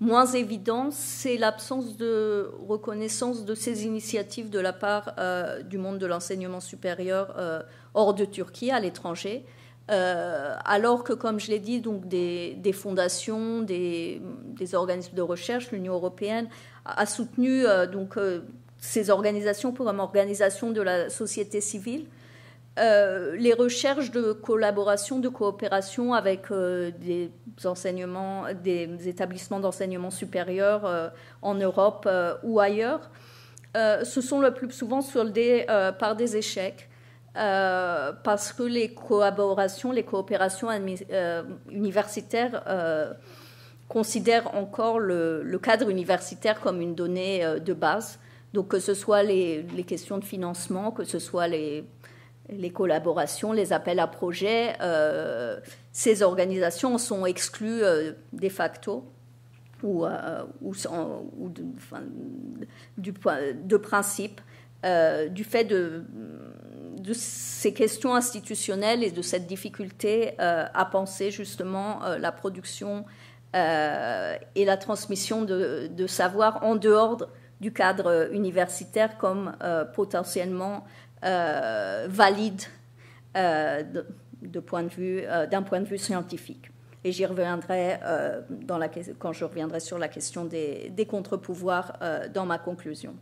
moins évident, c'est l'absence de reconnaissance de ces initiatives de la part du monde de l'enseignement supérieur hors de Turquie, à l'étranger. Euh, alors que, comme je l'ai dit, des, fondations, des, organismes de recherche, l'Union européenne a, soutenu euh, donc euh, ces organisations comme organisation de la société civile. Les recherches de collaboration, de coopération avec des enseignements, des établissements d'enseignement supérieur en Europe ou ailleurs, ce sont le plus souvent soldés par des échecs. Euh, parce que les collaborations, les coopérations euh, universitaires euh, considèrent encore le, cadre universitaire comme une donnée de base. Donc que ce soit les, questions de financement, que ce soit les, les collaborations, les appels à projets, ces organisations sont exclues de facto ou, ou, de, du, de principe du fait de de ces questions institutionnelles et de cette difficulté euh, à penser justement euh, la production euh, et la transmission de, savoir en dehors du cadre universitaire comme potentiellement valide d'un point de vue scientifique. Et j'y reviendrai dans la, quand je reviendrai sur la question des, des contre-pouvoirs dans ma conclusion.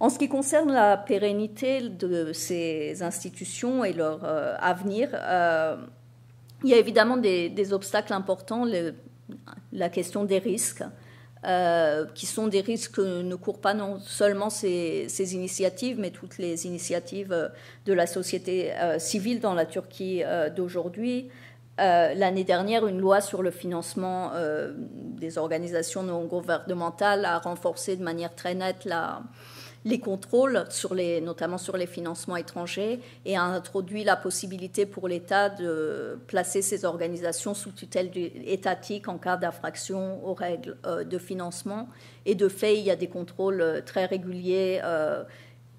En ce qui concerne la pérennité de ces institutions et leur euh, avenir, euh, il y a évidemment des, obstacles importants. la question des risques, euh, qui sont des risques que ne courent pas non seulement ces, initiatives, mais toutes les initiatives de la société civile dans la Turquie d'aujourd'hui. L'année dernière, une loi sur le financement des organisations non gouvernementales a renforcé de manière très nette la, les contrôles, notamment sur les financements étrangers, et a introduit la possibilité pour l'État de placer ces organisations sous tutelle étatique en cas d'infraction aux règles euh, de financement. Et de fait, il y a des contrôles euh, très réguliers euh,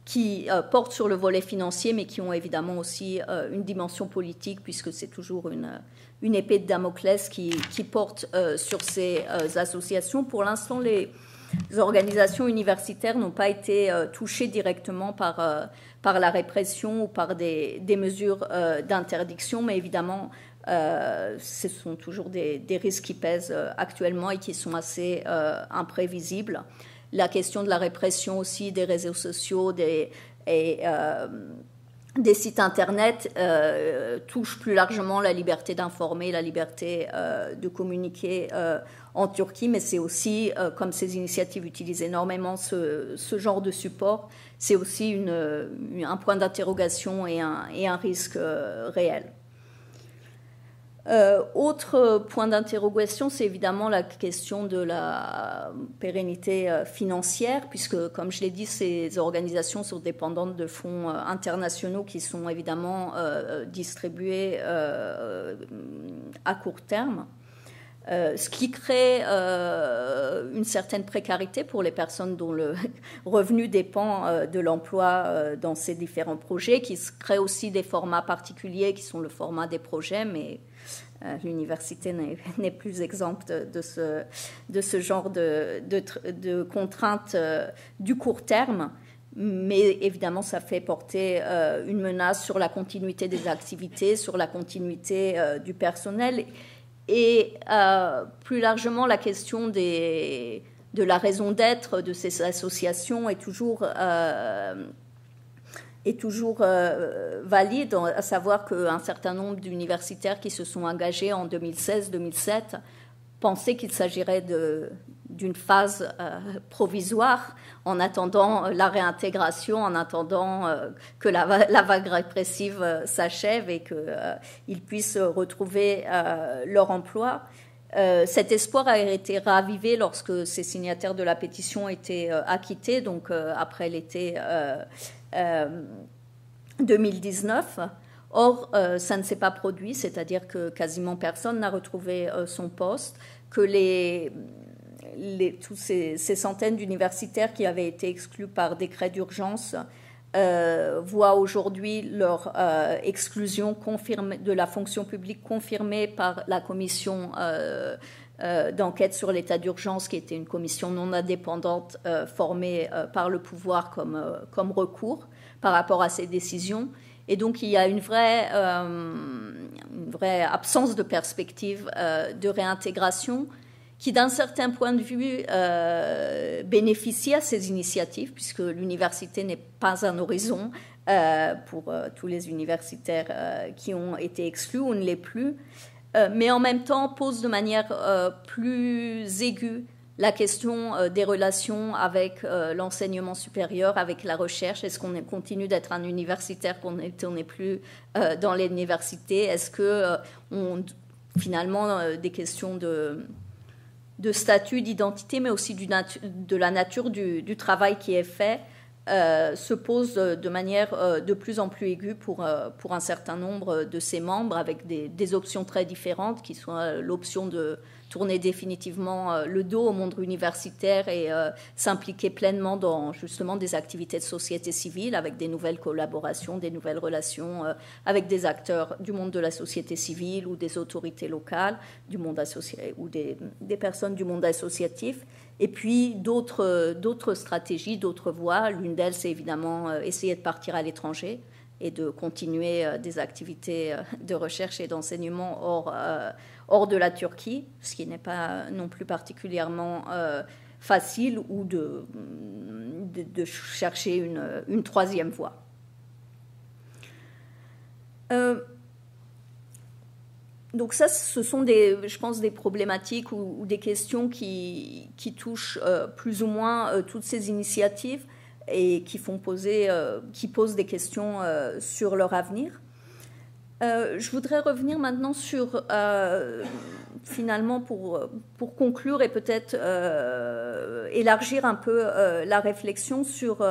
qui portent sur le volet financier, mais qui ont évidemment aussi une dimension politique, puisque c'est toujours une, épée de Damoclès qui, porte sur ces associations. Pour l'instant, les organisations universitaires n'ont pas été euh, touchées directement par, euh, par la répression ou par des, des mesures euh, d'interdiction, mais évidemment, ce sont toujours des, des, risques qui pèsent actuellement et qui sont assez imprévisibles. La question de la répression aussi des réseaux sociaux des, et des sites Internet euh, touche plus largement la liberté d'informer, la liberté euh, de communiquer euh, en Turquie, mais c'est aussi, comme ces initiatives utilisent énormément ce, genre de support, c'est aussi un point d'interrogation et un risque réel. Euh, autre point d'interrogation, c'est évidemment la question de la pérennité euh, financière, puisque, comme je l'ai dit, ces organisations sont dépendantes de fonds euh, internationaux qui sont évidemment distribués à court terme. ce qui crée une certaine précarité pour les personnes dont le revenu dépend de l'emploi dans ces différents projets, qui crée aussi des formats particuliers qui sont le format des projets, mais euh, l'université n'est plus exempte de ce, genre de, contraintes euh, du court terme. Mais évidemment, ça fait porter euh, une menace sur la continuité des activités, sur la continuité du personnel et plus largement la question de la raison d'être de ces associations est toujours est toujours euh, valide, à savoir qu'un certain nombre d'universitaires qui se sont engagés en 2016-2007 pensaient qu'il s'agirait d'une phase euh, provisoire en attendant la réintégration, en attendant euh, que la, vague répressive s'achève et qu'ils puissent retrouver leur emploi. cet espoir a été ravivé lorsque ces signataires de la pétition étaient acquittés, donc après l'été 2019. Euh, Or, euh, ça ne s'est pas produit, c'est-à-dire que quasiment personne n'a retrouvé euh, son poste, que les, tous ces, centaines d'universitaires qui avaient été exclus par décret d'urgence voient aujourd'hui leur exclusion confirmée de la fonction publique confirmée par la commission d'enquête sur l'état d'urgence, qui était une commission non indépendante formée par le pouvoir comme, comme recours par rapport à ces décisions. Et donc il y a une vraie, euh, une vraie absence de perspective euh, de réintégration qui, d'un certain point de vue, euh, bénéficie à ces initiatives, puisque l'université n'est pas un horizon pour tous les universitaires qui ont été exclus ou ne l'est plus, mais en même temps pose de manière plus aiguë la question euh, des relations avec euh, l'enseignement supérieur, avec la recherche. Est-ce qu'on continue d'être un universitaire qu'on n'est plus euh, dans l'université? Est-ce que on, finalement des questions de, statut, d'identité, mais aussi de la nature du, travail qui est fait se posent de manière de plus en plus aiguë pour, pour un certain nombre de ses membres, avec des, des options très différentes, qui sont l'option de tourner définitivement euh, le dos au monde universitaire et euh, s'impliquer pleinement dans justement des activités de société civile avec des nouvelles collaborations, des nouvelles relations euh, avec des acteurs du monde de la société civile ou des autorités locales du monde associé ou des, des personnes du monde associatif. Et puis d'autres, stratégies, d'autres voies. L'une d'elles, c'est évidemment essayer de partir à l'étranger et de continuer des activités de recherche et d'enseignement hors, de la Turquie, ce qui n'est pas non plus particulièrement euh, facile, ou de, chercher une, troisième voie. Euh, donc ça, ce sont des, je pense, des problématiques ou, des questions qui, touchent euh, plus ou moins toutes ces initiatives et qui font poser, qui posent des questions sur leur avenir. Euh, je voudrais revenir maintenant sur, euh, finalement, pour, pour conclure et peut-être euh, élargir un peu la réflexion sur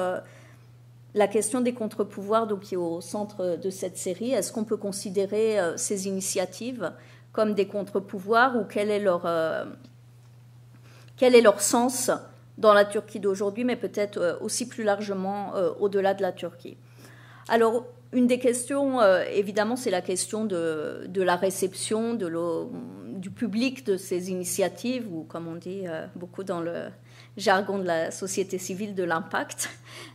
la question des contre-pouvoirs donc, qui est au centre de cette série. Est-ce qu'on peut considérer ces initiatives comme des contre-pouvoirs ou quel est leur, quel est leur sens dans la Turquie d'aujourd'hui, mais peut-être aussi plus largement au-delà de la Turquie? Alors, une des questions, euh, évidemment, c'est la question de, la réception de du public de ces initiatives, ou comme on dit euh, beaucoup dans le jargon de la société civile, de l'impact.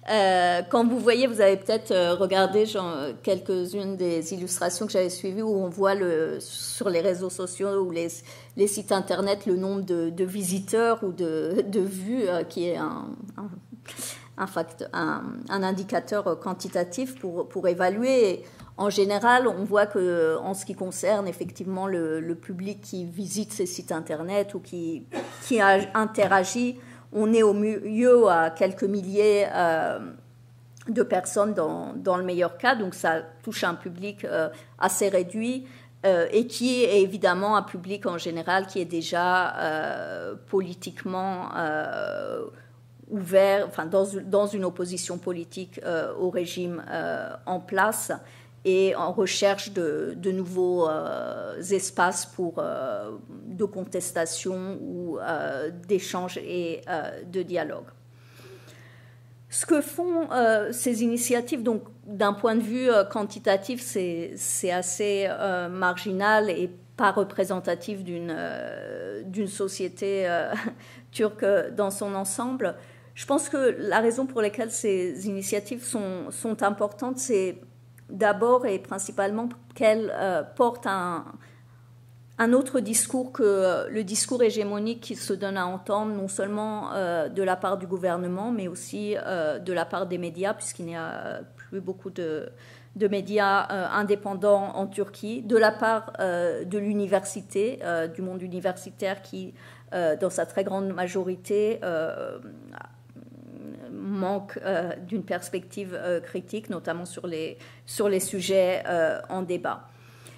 Euh, quand vous voyez, vous avez peut-être regardé quelques-unes des illustrations que j'avais suivies, où on voit le, sur les réseaux sociaux ou les, les sites internet le nombre de, visiteurs ou de, vues, qui est un un, un, indicateur quantitatif pour, pour évaluer. en général, on voit que en ce qui concerne effectivement le, public qui visite ces sites internet ou qui, qui interagit, on est au mieux à quelques milliers euh, de personnes dans, le meilleur cas, donc ça touche un public euh, assez réduit. Euh, et qui est évidemment un public en général qui est déjà politiquement ouvert, dans, une opposition politique au régime en place et en recherche de, de nouveaux euh, espaces pour, de contestation ou d'échange et de dialogue. Ce que font ces initiatives, donc d'un point de vue quantitatif, c'est assez marginal et pas représentatif d'une société turque dans son ensemble. Je pense que la raison pour laquelle ces initiatives sont, sont importantes, c'est d'abord et principalement qu'elles euh, portent un, autre discours que le discours hégémonique qui se donne à entendre non seulement euh, de la part du gouvernement, mais aussi euh, de la part des médias, puisqu'il n'y a plus beaucoup de médias indépendants en Turquie, de la part de l'université, du monde universitaire qui, dans sa très grande majorité, manque euh, d'une perspective euh, critique, notamment sur les, sur les sujets euh, en débat.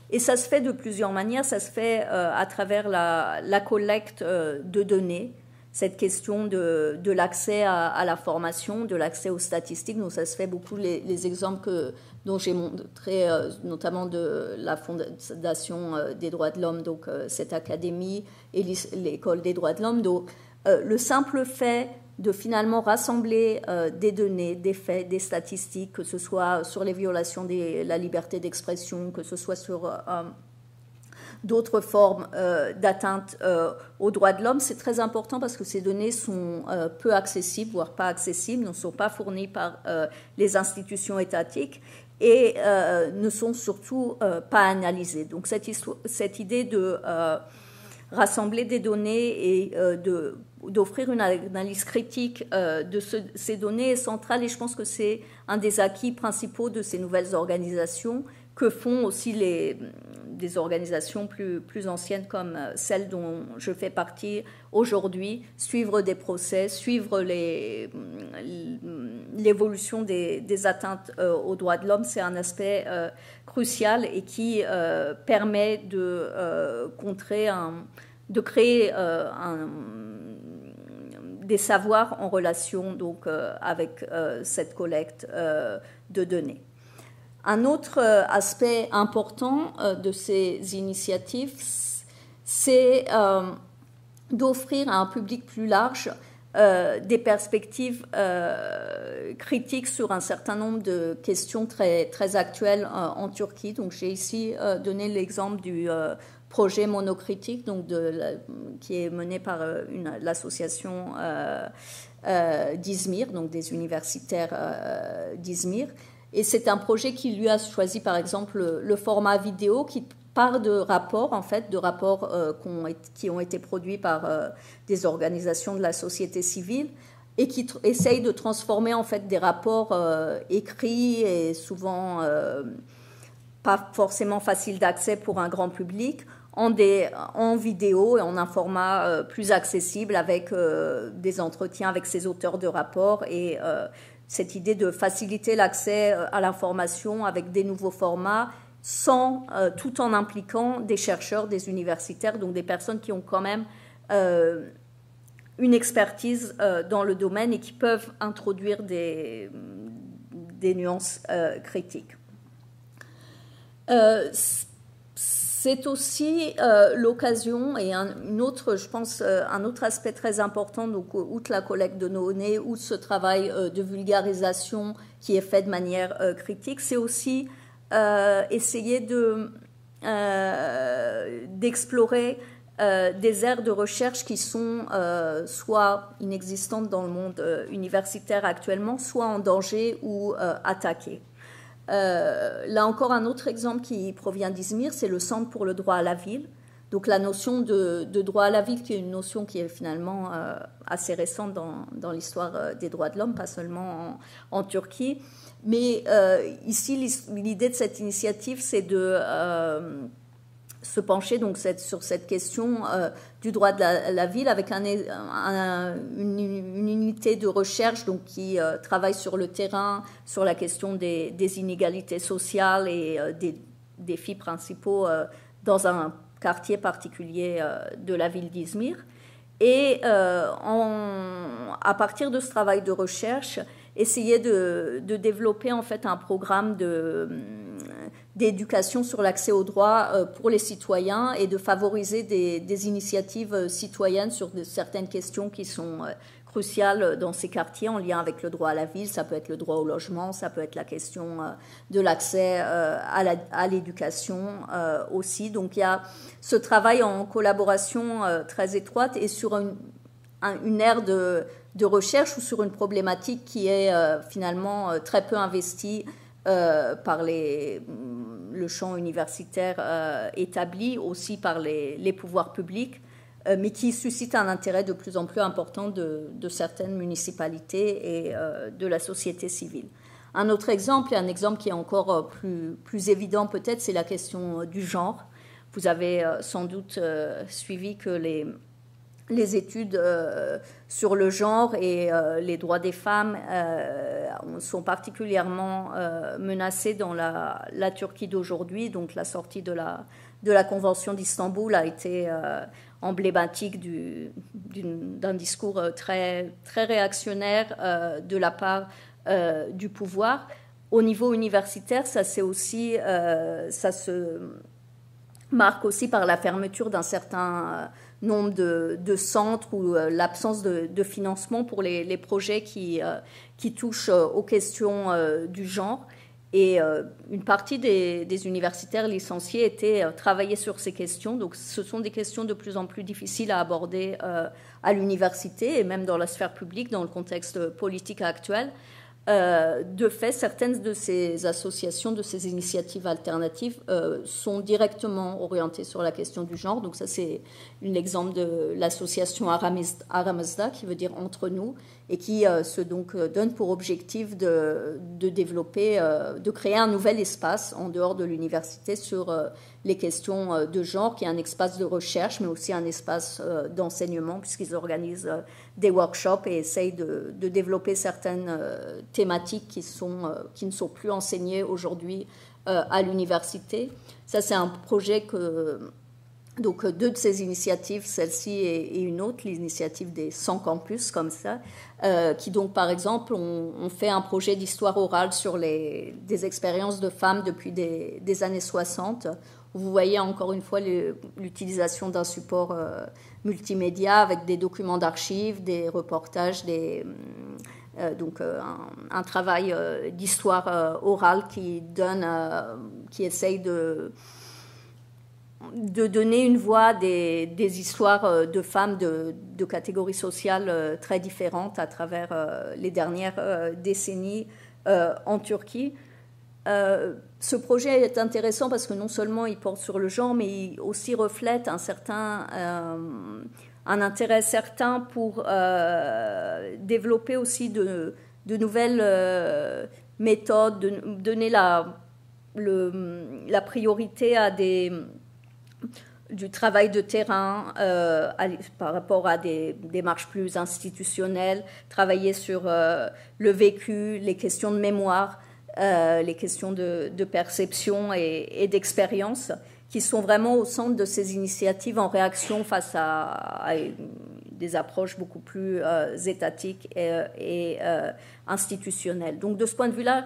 Et ça se fait de plusieurs manières. Ça se fait à travers la, la collecte de données, cette question de, de l'accès à, la formation, de l'accès aux statistiques. Donc ça se fait beaucoup les, exemples que, dont j'ai montré, notamment de la Fondation des droits de l'homme, donc cette académie et l'école des droits de l'homme. Donc le simple fait de finalement rassembler euh, des données, des faits, des statistiques, que ce soit sur les violations de la liberté d'expression, que ce soit sur euh, d'autres formes euh, d'atteinte aux droits de l'homme. C'est très important parce que ces données sont peu accessibles, voire pas accessibles, ne sont pas fournies par les institutions étatiques et ne sont surtout pas analysées. Donc cette, cette idée de rassembler des données et de d'offrir une analyse critique euh, de ces données est centrale et je pense que c'est un des acquis principaux de ces nouvelles organisations que font aussi les, des organisations plus, plus anciennes comme euh, celle dont je fais partie aujourd'hui, suivre des procès, suivre l'évolution des, des, atteintes euh, aux droits de l'homme, c'est un aspect crucial et qui permet de contrer un, de créer un des savoirs en relation donc, euh, avec euh, cette collecte euh, de données. Un autre aspect important de ces initiatives, c'est d'offrir à un public plus large des perspectives critiques sur un certain nombre de questions très, très actuelles en Turquie. Donc j'ai ici donné l'exemple du projet monocritique donc qui est mené par euh, l'association euh, euh, d'Izmir, donc des universitaires d'Izmir. Et c'est un projet qui lui a choisi par exemple le, format vidéo qui part de rapports, en fait, de rapports qui ont été produits par des organisations de la société civile et qui essayent de transformer en fait des rapports écrits et souvent pas forcément faciles d'accès pour un grand public en, vidéo et en un format euh, plus accessible avec euh, des entretiens avec ces auteurs de rapports et euh, cette idée de faciliter l'accès à l'information avec des nouveaux formats sans tout en impliquant des chercheurs, des universitaires, donc des personnes qui ont quand même une expertise dans le domaine et qui peuvent introduire des nuances critiques. C'est aussi euh, l'occasion et un, autre, je pense, euh, un autre aspect très important, donc outre la collecte de données, outre ce travail euh, de vulgarisation qui est fait de manière critique, c'est aussi essayer de d'explorer des aires de recherche qui sont soit inexistantes dans le monde universitaire actuellement, soit en danger ou attaquées. Euh, là encore, un autre exemple qui provient d'Izmir, c'est le Centre pour le droit à la ville. donc la notion de, droit à la vie, qui est une notion qui est finalement assez récente dans, l'histoire des droits de l'homme, pas seulement en, Turquie. Mais ici, l'idée de cette initiative, c'est de se pencher donc sur cette question euh, du droit de la, ville avec un, une, unité de recherche donc, qui euh, travaille sur le terrain, sur la question des, inégalités sociales et euh, des défis principaux dans un quartier particulier de la ville d'Izmir. Et à partir de ce travail de recherche, essayer de, de développer en fait un programme de d'éducation sur l'accès aux droits euh, pour les citoyens et de favoriser des, initiatives euh, citoyennes sur certaines questions qui sont euh, cruciales dans ces quartiers en lien avec le droit à la ville. Ça peut être le droit au logement, ça peut être la question de l'accès à l'éducation aussi. Donc il y a ce travail en collaboration très étroite et sur une, une ère de, de, recherche ou sur une problématique qui est finalement très peu investie par les le champ universitaire euh, établi aussi par les, pouvoirs publics, euh, mais qui suscite un intérêt de plus en plus important de, certaines municipalités et euh, de la société civile. Un autre exemple, et un exemple qui est encore plus, plus évident peut-être, c'est la question du genre. Vous avez sans doute suivi que les, les études euh, sur le genre et euh, les droits des femmes euh, sont particulièrement menacés dans la, Turquie d'aujourd'hui. Donc la sortie de la, de la Convention d'Istanbul a été emblématique d'un discours très, très réactionnaire de la part du pouvoir. Au niveau universitaire, ça, aussi, ça se marque aussi par la fermeture d'un certain nombre de, centres ou euh, l'absence de, financement pour les, projets qui, euh, touchent euh, aux questions du genre. Et une partie des, universitaires licenciés étaient travaillés sur ces questions. Donc ce sont des questions de plus en plus difficiles à aborder à l'université et même dans la sphère publique, dans le contexte politique actuel. Euh, de fait, certaines de ces associations, de ces initiatives alternatives euh, sont directement orientées sur la question du genre. Donc ça, c'est un exemple de l'association Aramazda, qui veut dire entre nous, et qui euh, se donc donne pour objectif de, de développer, de créer un nouvel espace en dehors de l'université sur les questions de genre, qui est un espace de recherche, mais aussi un espace d'enseignement, puisqu'ils organisent des workshops et essayent de, développer certaines euh, thématiques qui, sont, euh, qui ne sont plus enseignées aujourd'hui euh, à l'université. Ça, c'est un projet que, donc deux de ces initiatives, celle-ci et, une autre, l'initiative des 100 campus comme ça, qui donc par exemple ont, fait un projet d'histoire orale sur les, des expériences de femmes depuis des, des, années 60. Vous voyez encore une fois l'utilisation d'un support multimédia avec des documents d'archives, des reportages, des, euh, donc euh, un, travail euh, d'histoire orale qui donne, qui essaye de de donner une voix des, des histoires de femmes de, catégories sociales très différentes à travers les dernières décennies en Turquie. Ce projet est intéressant parce que non seulement il porte sur le genre, mais il aussi reflète un certain euh, un intérêt certain pour euh, développer aussi de, nouvelles euh, méthodes, de donner la, le, la priorité à des du travail de terrain par rapport à des démarches plus institutionnelles, travailler sur le vécu, les questions de mémoire. Euh, les questions de, perception et, d'expérience, qui sont vraiment au centre de ces initiatives en réaction face à, des approches beaucoup plus euh, étatiques et, euh, institutionnelles. Donc de ce point de vue-là,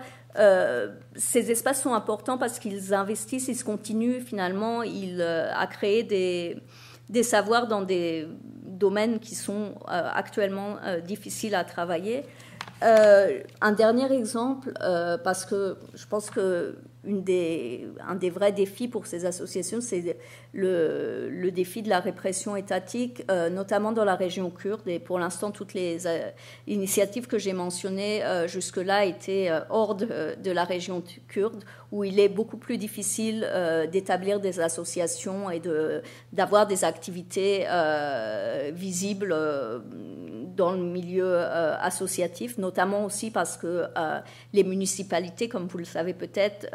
ces espaces sont importants parce qu'ils investissent, ils continuent finalement à créer des, des savoirs dans des domaines qui sont actuellement difficiles à travailler. Euh, un dernier exemple, euh, parce que je pense que des, un des vrais défis pour ces associations, c'est le, le, défi de la répression étatique, euh, notamment dans la région kurde. Et pour l'instant, toutes les euh, initiatives que j'ai mentionnées euh, jusque-là étaient hors de, la région kurde, où il est beaucoup plus difficile d'établir des associations et d'avoir des activités visibles dans le milieu associatif, notamment aussi parce que les municipalités, comme vous le savez peut-être,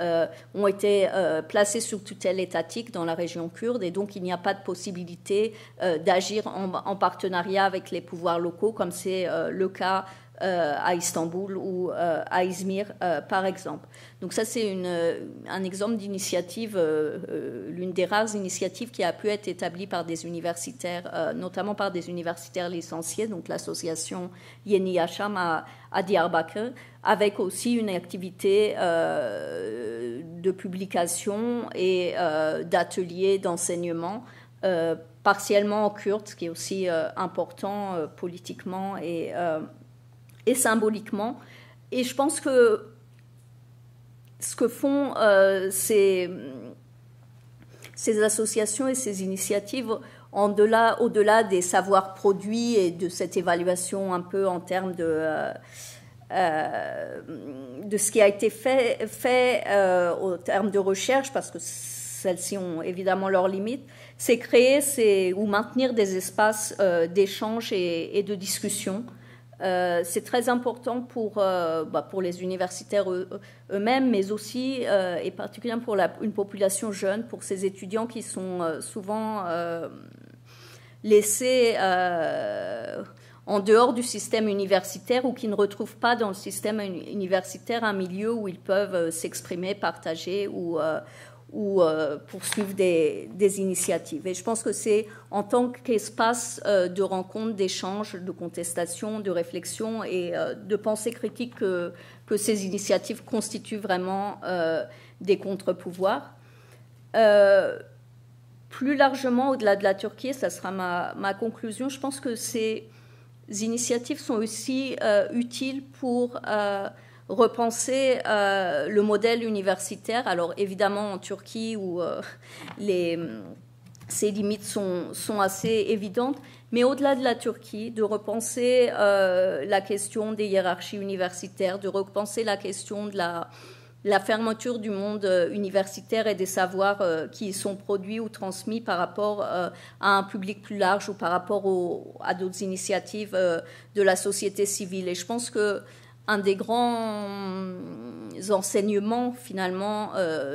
ont été placées sous tutelle étatique dans la région kurde et donc il n'y a pas de possibilité euh, d'agir en, partenariat avec les pouvoirs locaux comme c'est euh, le cas euh, à Istanbul ou à Izmir par exemple. Donc ça c'est un exemple d'initiative, l'une des rares initiatives qui a pu être établie par des universitaires, notamment par des universitaires licenciés, donc l'association Yeni Hacham à, à Diyarbakir, avec aussi une activité de publication et euh, d'ateliers d'enseignement, euh, partiellement en kurde, ce qui est aussi euh, important politiquement et, et, symboliquement. Et je pense que ce que font ces, ces associations et ces initiatives, au-delà au -delà des savoirs produits et de cette évaluation un peu en termes de euh, de ce qui a été fait, fait euh, au terme de recherche, parce que celles-ci ont évidemment leurs limites, c'est créer ou maintenir des espaces euh, d'échange et, de discussion. C'est très important pour, bah, pour les universitaires eux-mêmes, mais aussi et particulièrement pour une population jeune, pour ces étudiants qui sont souvent laissés en dehors du système universitaire ou qui ne retrouvent pas dans le système universitaire un milieu où ils peuvent euh, s'exprimer, partager ou, euh, ou euh, poursuivre des, initiatives. Et je pense que c'est en tant qu'espace de rencontre, d'échange, de contestation, de réflexion et de pensée critique que, ces initiatives constituent vraiment des contre-pouvoirs. plus largement, au-delà de la Turquie, ça sera ma, conclusion, je pense que c'est initiatives sont aussi euh, utiles pour euh, repenser euh, le modèle universitaire. Alors évidemment en Turquie où les, ces limites sont, sont, assez évidentes, mais au-delà de la Turquie, de repenser la question des hiérarchies universitaires, de repenser la question de la la fermeture du monde euh, universitaire et des savoirs euh, qui sont produits ou transmis par rapport euh, à un public plus large ou par rapport à d'autres initiatives de la société civile. Et je pense que un des grands enseignements finalement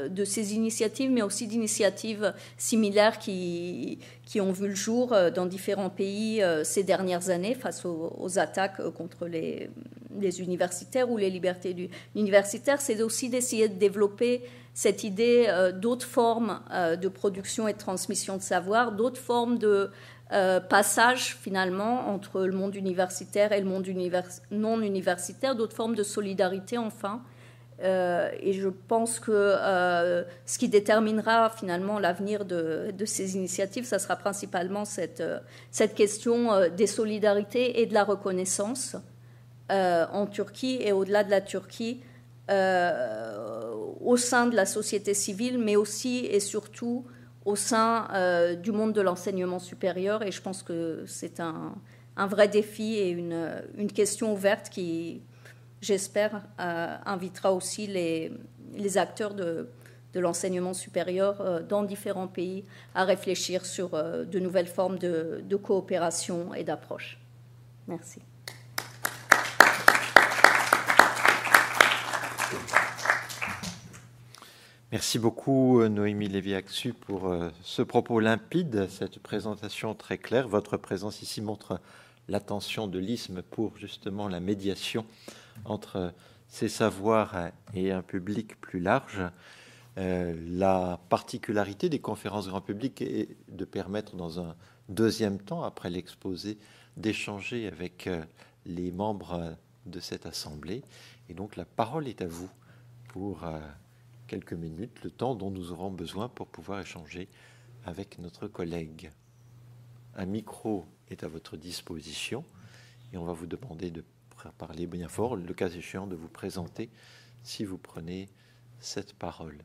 de ces initiatives, mais aussi d'initiatives similaires qui, qui ont vu le jour dans différents pays ces dernières années face aux attaques contre les, universitaires ou les libertés universitaires, c'est aussi d'essayer de développer cette idée euh, d'autres formes euh, de production et de transmission de savoir, d'autres formes de euh, passage finalement entre le monde universitaire et le monde non universitaire, d'autres formes de solidarité enfin. et je pense que ce qui déterminera finalement l'avenir de, ces initiatives, ça sera principalement cette, question des solidarités et de la reconnaissance. Euh, en Turquie et au-delà de la Turquie, euh, au sein de la société civile, mais aussi et surtout au sein euh, du monde de l'enseignement supérieur. Et je pense que c'est un, vrai défi et une, question ouverte qui, j'espère, invitera aussi les, acteurs de, l'enseignement supérieur dans différents pays à réfléchir sur de nouvelles formes de, de coopération et d'approche. Merci. Merci beaucoup euh, Noémie Lévy-Axu pour euh, ce propos limpide, cette présentation très claire. Votre présence ici montre l'attention de l'ISM pour justement la médiation entre ces savoirs et un public plus large. Euh, la particularité des conférences grand public est de permettre dans un deuxième temps, après l'exposé, d'échanger avec les membres de cette assemblée. Et donc la parole est à vous pour quelques minutes, le temps dont nous aurons besoin pour pouvoir échanger avec notre collègue. Un micro est à votre disposition et on va vous demander de parler bien fort, le cas échéant de vous présenter si vous prenez cette parole.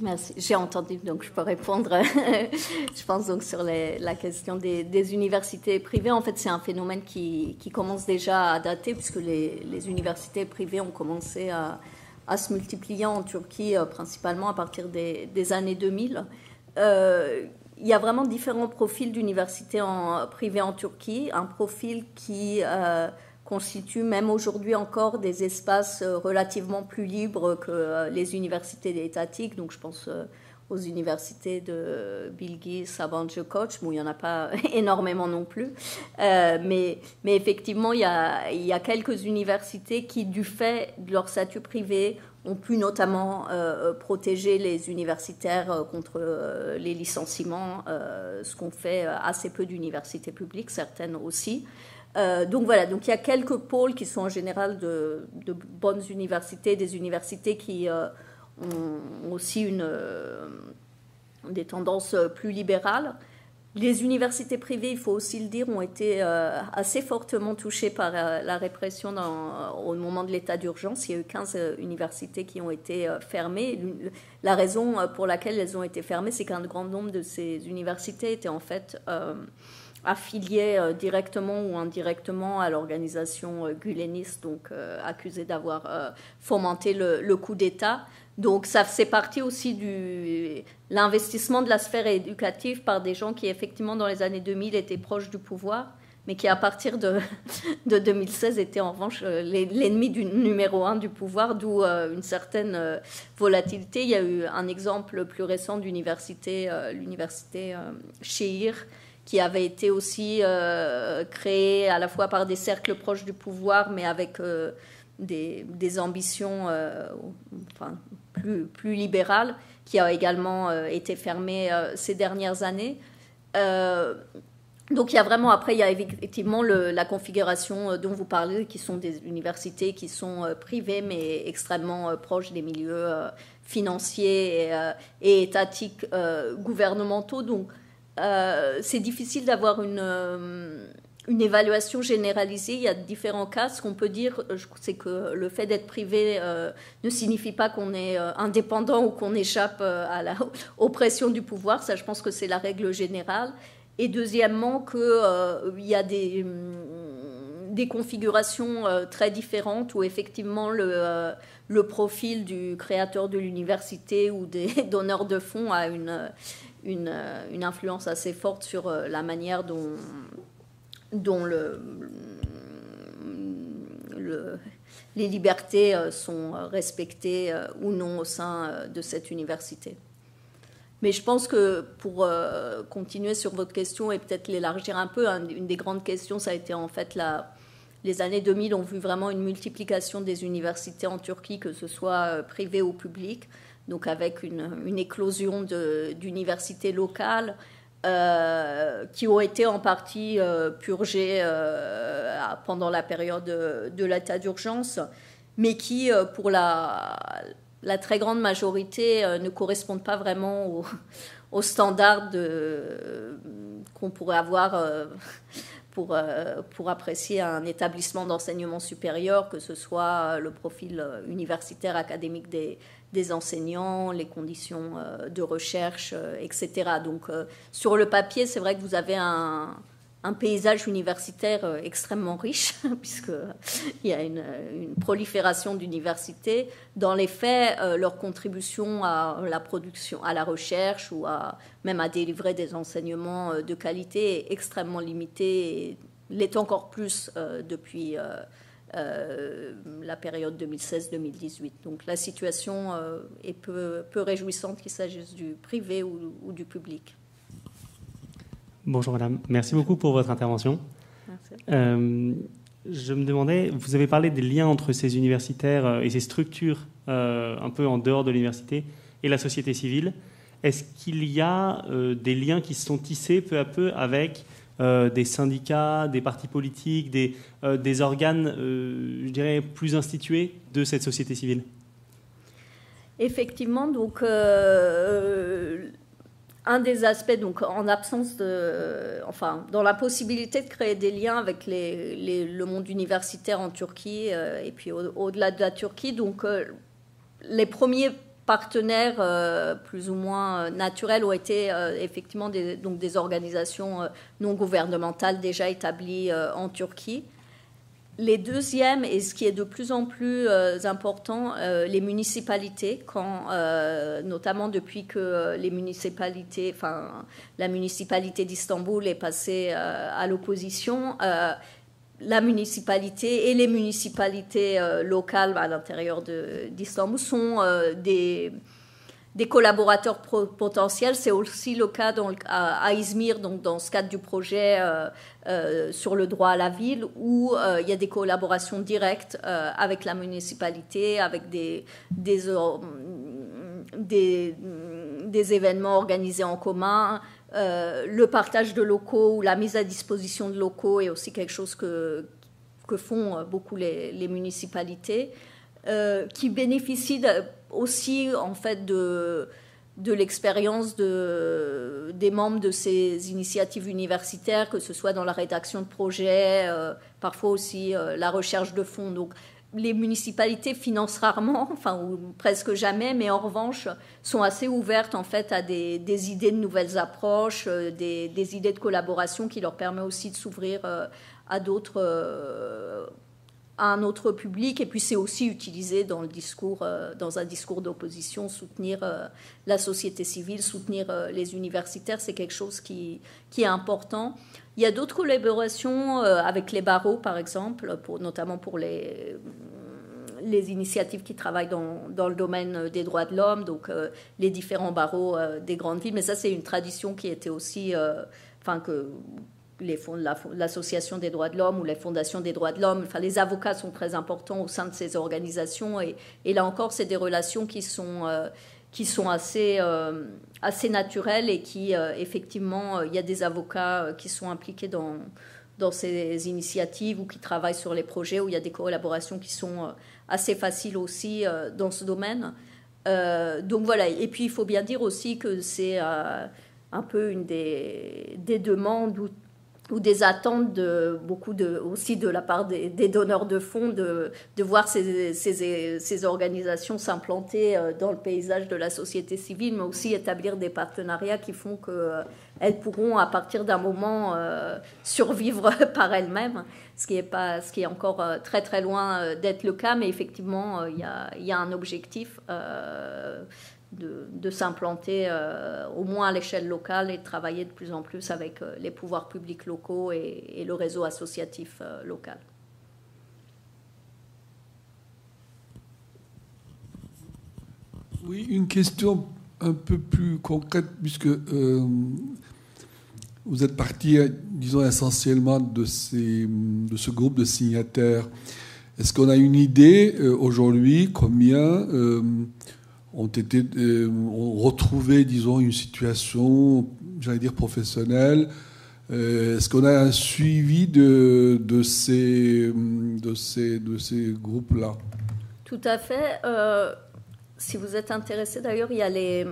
Merci. J'ai entendu, donc je peux répondre. je pense donc sur la question des, universités privées. En fait, c'est un phénomène qui, commence déjà à dater, puisque les, universités privées ont commencé à, se multiplier en Turquie, euh, principalement à partir des, années 2000. Euh, il y a vraiment différents profils d'universités privées en Turquie. Un profil qui euh, constituent même aujourd'hui encore des espaces euh, relativement plus libres que euh, les universités étatiques. Donc je pense euh, aux universités de Bilgi, Sabancı, Koç, où il n'y en a pas énormément non plus. mais, mais effectivement, il y, a, il y, a, quelques universités qui, du fait de leur statut privé, ont pu notamment protéger les universitaires contre les licenciements, ce qu'ont fait assez peu d'universités publiques, certaines aussi. Euh, donc voilà, donc il y a quelques pôles qui sont en général de, bonnes universités, des universités qui euh, ont aussi une, euh, des tendances plus libérales. Les universités privées, il faut aussi le dire, ont été assez fortement touchées par la répression au moment de l'état d'urgence. Il y a eu 15 universités qui ont été fermées. La raison pour laquelle elles ont été fermées, c'est qu'un grand nombre de ces universités étaient en fait affilié euh, directement ou indirectement à l'organisation euh, guleniste, donc euh, accusée d'avoir fomenté le, coup d'État. Donc ça c'est partie aussi de l'investissement de la sphère éducative par des gens qui effectivement dans les années 2000 étaient proches du pouvoir, mais qui à partir de, de 2016 étaient en revanche l'ennemi numéro un du pouvoir, d'où une certaine volatilité. Il y a eu un exemple plus récent d'université, l'université Sheir, qui avait été aussi euh, créé à la fois par des cercles proches du pouvoir, mais avec euh, des, ambitions euh, plus, libérales, qui a également été fermé ces dernières années. donc il y a vraiment, après, il y a effectivement la configuration dont vous parlez, qui sont des universités qui sont privées, mais extrêmement proches des milieux financiers et, et étatiques gouvernementaux. Donc euh, c'est difficile d'avoir une, euh, une évaluation généralisée. Il y a différents cas. Ce qu'on peut dire, c'est que le fait d'être privé euh, ne signifie pas qu'on est indépendant ou qu'on échappe à la du pouvoir. Ça, je pense que c'est la règle générale. Et deuxièmement, qu'il y a des, des configurations très différentes où effectivement le profil du créateur de l'université ou des donneurs de fonds a une euh, une, influence assez forte sur euh, la manière dont, dont le, les libertés euh, sont respectées ou non au sein de cette université. Mais je pense que pour continuer sur votre question et peut-être l'élargir un peu, une des grandes questions, ça a été en fait la, les années 2000 ont vu vraiment une multiplication des universités en Turquie, que ce soit privées ou publiques donc avec une, éclosion d'universités locales euh, qui ont été en partie euh, purgées euh, pendant la période de, l'état d'urgence, mais qui, pour la, très grande majorité, ne correspondent pas vraiment aux, standards qu'on pourrait avoir pour, pour, apprécier un établissement d'enseignement supérieur, que ce soit le profil universitaire académique des, des enseignants, les conditions euh, de recherche, euh, etc. Donc euh, sur le papier, c'est vrai que vous avez un, paysage universitaire extrêmement riche, puisqu'il y a une, prolifération d'universités. Dans les faits, leur contribution à la production, à la recherche ou même à délivrer des enseignements de qualité est extrêmement limitée et l'est encore plus depuis euh, la période 2016-2018. Donc la situation euh, est peu, peu réjouissante qu'il s'agisse du privé ou, du public. Bonjour Madame, merci beaucoup pour votre intervention. Euh, je me demandais, vous avez parlé des liens entre ces universitaires et ces structures un peu en dehors de l'université et la société civile. Est-ce qu'il y a des liens qui se sont tissés peu à peu avec euh, des syndicats, des partis politiques, des, euh, des organes, euh, je dirais, plus institués de cette société civile. Effectivement, donc un des aspects, donc en absence de, enfin, dans la possibilité de créer des liens avec les, le monde universitaire en Turquie et puis au-delà de la Turquie, donc les premiers partenaires euh, plus ou moins naturels ont été effectivement des, donc des organisations non gouvernementales déjà établies en Turquie. Les deuxièmes, et ce qui est de plus en plus euh, important, euh, les municipalités, quand, euh, notamment depuis que les municipalités, enfin, la municipalité d'Istanbul est passée à l'opposition, la municipalité et les municipalités locales à l'intérieur d'Istanbul sont des des collaborateurs potentiels. C'est aussi le cas à, Izmir, donc dans ce cadre du projet euh, euh, sur le droit à la ville, où euh, il y a des collaborations directes avec la municipalité, avec des, événements organisés en commun. Le partage de locaux ou la mise à disposition de locaux est aussi quelque chose que, que font beaucoup les, municipalités, qui bénéficient aussi en fait de, l'expérience de, des membres de ces initiatives universitaires, que ce soit dans la rédaction de projets, euh, parfois aussi euh, la recherche de fonds. Les municipalités financent rarement, enfin ou presque jamais, mais en revanche sont assez ouvertes en fait à des, idées de nouvelles approches, euh, des, des, idées de collaboration qui leur permettent aussi de s'ouvrir à d'autres un autre public. Et puis c'est aussi utilisé dans, le discours, euh, dans un discours d'opposition, soutenir euh, la société civile, soutenir euh, les universitaires, c'est quelque chose qui, qui, est important. Il y a d'autres collaborations avec les barreaux, par exemple, pour, notamment pour les, les initiatives qui travaillent dans, dans, le domaine des droits de l'homme, donc les différents barreaux des grandes villes. Mais ça, c'est une tradition qui était aussi, enfin que l'association des droits de l'homme ou les fondations des droits de l'homme. Enfin, les avocats sont très importants au sein de ces organisations. Et, là encore, c'est des relations qui sont, euh, qui sont assez, euh, assez naturelles et qui, euh, effectivement, il y a des avocats qui sont impliqués dans, dans ces initiatives ou qui travaillent sur les projets où il y a des collaborations qui sont assez faciles aussi dans ce domaine. donc voilà. Et puis, il faut bien dire aussi que c'est un peu une des, des demandes ou des attentes de beaucoup de, aussi de la part des, donneurs de fonds de, de voir ces, ces, organisations s'implanter euh, dans le paysage de la société civile, mais aussi établir des partenariats qui font qu'elles euh, pourront, à partir d'un moment, euh, survivre par elles-mêmes, ce qui est, pas, ce qui est encore très très loin d'être le cas, mais effectivement, il y a, y, a, un objectif de, s'implanter euh, au moins à l'échelle locale et de travailler de plus en plus avec euh, les pouvoirs publics locaux et, le réseau associatif euh, local. Oui, une question un peu plus concrète, puisque vous êtes parti, disons, essentiellement de, ces, de ce groupe de signataires. Est-ce qu'on a une idée aujourd'hui combien ont été euh, ont retrouvé, disons, une situation, j'allais dire professionnelle. Euh, est-ce qu'on a un suivi de, de ces, de ces, de ces groupes-là? Tout à fait. Euh, si vous êtes intéressé, d'ailleurs, il y a les,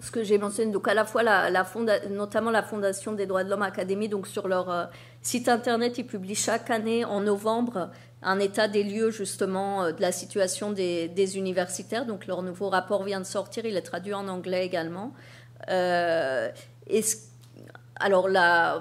ce que j'ai mentionné, donc à la fois la, la notamment la Fondation des droits de l'homme Académie, donc sur leur site internet, ils publient chaque année en novembre un état des lieux justement euh, de la situation des, universitaires. Donc leur nouveau rapport vient de sortir, il est traduit en anglais également. Euh, alors la,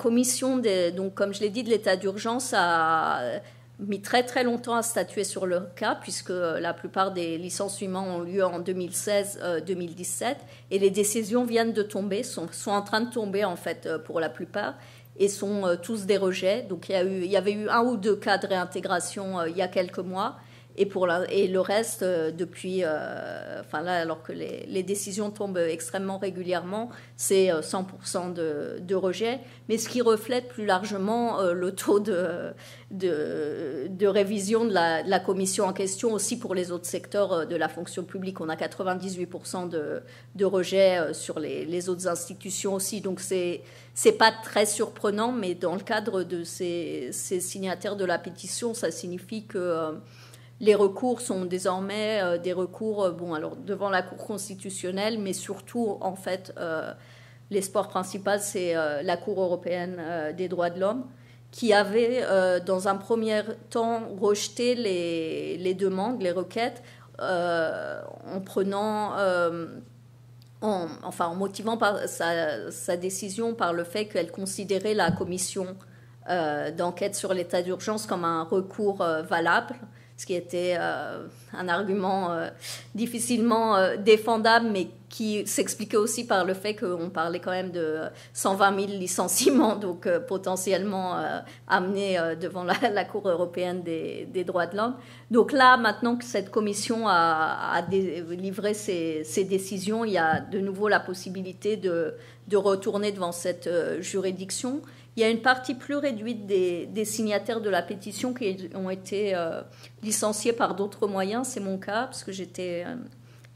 commission, donc comme je l'ai dit, de l'état d'urgence a mis très très longtemps à statuer sur le cas, puisque la plupart des licenciements ont lieu en 2016-2017, euh, et les décisions viennent de tomber, sont, en train de tomber en fait pour la plupart et sont euh, tous des rejets. Donc il y, a eu, il y avait eu un ou deux cas de réintégration euh, il y a quelques mois. Et, pour la, et le reste, euh, depuis, enfin là, alors que les, décisions tombent extrêmement régulièrement, c'est 100% de, de, rejet, mais ce qui reflète plus largement le taux de, de, révision de la, commission en question aussi pour les autres secteurs de la fonction publique. On a 98% de, rejet sur les, les autres institutions aussi. Donc c'est c'est pas très surprenant, mais dans le cadre de ces, signataires de la pétition, ça signifie que, les recours sont désormais des recours, bon, alors devant la Cour constitutionnelle, mais surtout, en fait, l'espoir principal, c'est la Cour européenne des droits de l'homme, qui avait, dans un premier temps, rejeté les, les demandes, les requêtes, en prenant en, enfin, en motivant sa, décision par le fait qu'elle considérait la commission euh, d'enquête sur l'état d'urgence comme un recours euh, valable ce qui était euh, un argument euh, difficilement euh, défendable, mais qui s'expliquait aussi par le fait qu'on parlait quand même de 120 000 licenciements, donc potentiellement amenés devant la, Cour européenne des, droits de l'homme. Donc là, maintenant que cette commission a, livré ses, décisions, il y a de nouveau la possibilité de, de retourner devant cette juridiction. Il y a une partie plus réduite des, signataires de la pétition qui ont été euh, licenciés par d'autres moyens. C'est mon cas, parce que euh,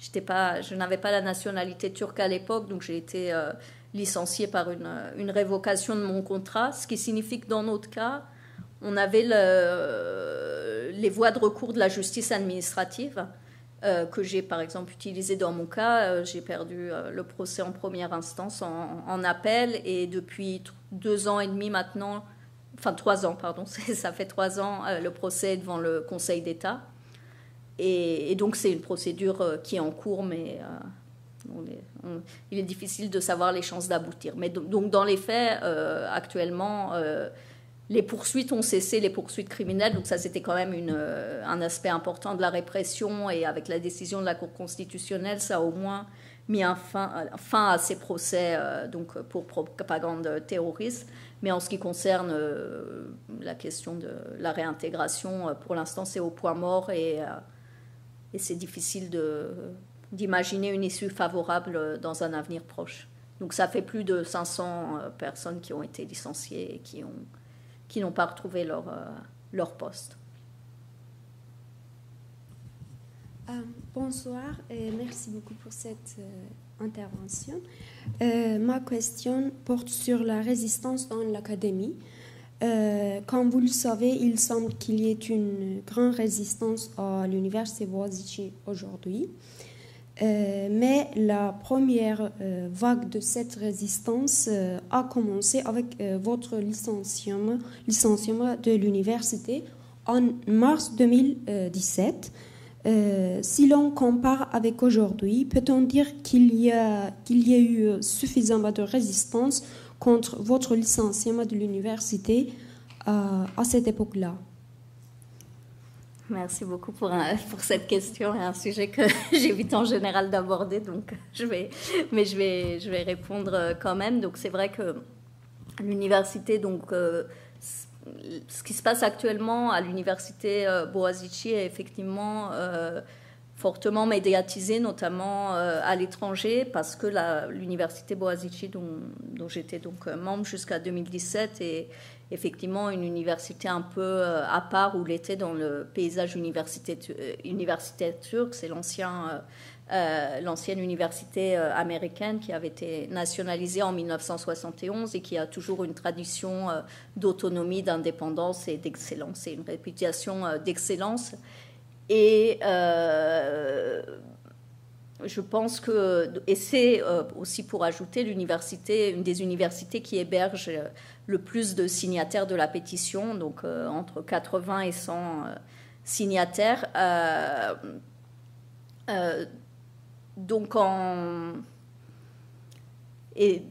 je n'avais pas la nationalité turque à l'époque, donc j'ai été euh, licenciée par une, révocation de mon contrat, ce qui signifie que dans notre cas, on avait le, les voies de recours de la justice administrative. Que j'ai par exemple utilisé dans mon cas. j'ai perdu le procès en première instance en, appel et depuis deux ans et demi maintenant, enfin trois ans, pardon, ça fait trois ans, euh, le procès devant le Conseil d'État. Et, donc c'est une procédure euh, qui est en cours, mais euh, il est difficile de savoir les chances d'aboutir. Mais donc dans les faits, actuellement, les poursuites ont cessé, les poursuites criminelles, donc ça c'était quand même une, un aspect important de la répression, et avec la décision de la Cour constitutionnelle, ça a au moins mis un fin, à ces procès euh, donc pour propagande terroriste. Mais en ce qui concerne euh, la question de la réintégration, euh, pour l'instant, c'est au point mort et, et c'est difficile d'imaginer une issue favorable dans un avenir proche. Donc ça fait plus de 500 personnes qui ont été licenciées et qui n'ont qui pas retrouvé leur, leur poste. Euh, bonsoir et merci beaucoup pour cette euh, intervention. Euh, ma question porte sur la résistance dans l'académie. comme vous le savez, il semble qu'il y ait une grande résistance à l'université Boğaziçi aujourd'hui. Mais la première vague de cette résistance a commencé avec votre licenciement, de l'université en mars 2017. Euh, si l'on compare avec aujourd'hui, peut-on dire qu'il y, a, qu'il y a eu suffisamment de résistance contre votre licenciement de l'université euh, à cette époque-là? Merci beaucoup pour, pour cette question et un sujet que j'évite en général d'aborder, donc je vais, mais je vais, je vais répondre quand même. Donc c'est vrai que l'université, donc euh, ce qui se passe actuellement à l'université euh, Boazici est effectivement euh, fortement médiatisé, notamment euh, à l'étranger, parce que l'université Boazici, dont, dont j'étais donc membre jusqu'à 2017, est effectivement une université un peu à part où l'était dans le paysage universitaire turc. C'est l'ancien euh, l'ancienne université euh, américaine qui avait été nationalisée en 1971 et qui a toujours une tradition euh, d'autonomie, d'indépendance et d'excellence et une réputation d'excellence. Et je pense que, et c'est aussi pour ajouter l'université, une des universités qui héberge le plus de signataires de la pétition, donc entre 80 et 100 signataires. Donc en et,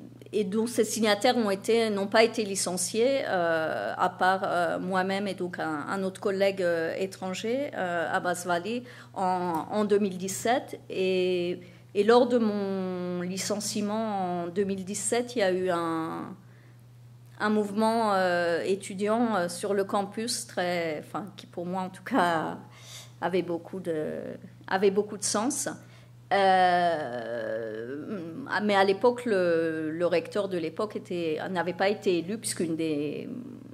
dont ces signataires ont été n'ont pas été licenciés euh, à part euh, moi-même et donc un, autre collègue euh, étranger Abbas Vali en, en 2017 et, et, lors de mon licenciement en 2017 il y a eu un un mouvement étudiant sur le campus très enfin qui pour moi en tout cas avait beaucoup de avait beaucoup de sens euh, mais à l'époque, le, recteur de l'époque n'avait pas été élu, puisqu'un des,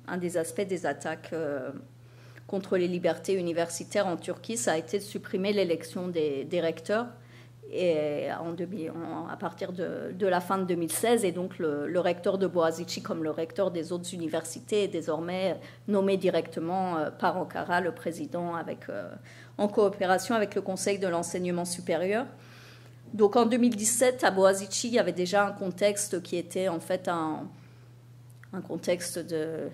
un des aspects des attaques euh, contre les libertés universitaires en Turquie, ça a été de supprimer l'élection des, recteurs. Et à partir de, la fin de 2016. Et donc le, recteur de Boazici, comme le recteur des autres universités, est désormais nommé directement euh, par Ankara, le président, avec, euh, en coopération avec le Conseil de l'enseignement supérieur. Donc en 2017, à Boazici, il y avait déjà un contexte qui était en fait un contexte de,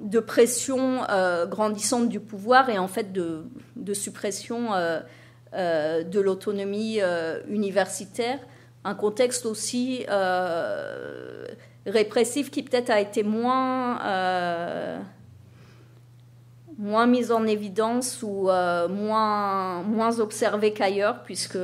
de pression euh, grandissante du pouvoir et en fait de, suppression euh, euh, de l'autonomie universitaire. Un contexte aussi répressif qui peut-être a été moins, moins mis en évidence ou moins, moins observé qu'ailleurs, puisque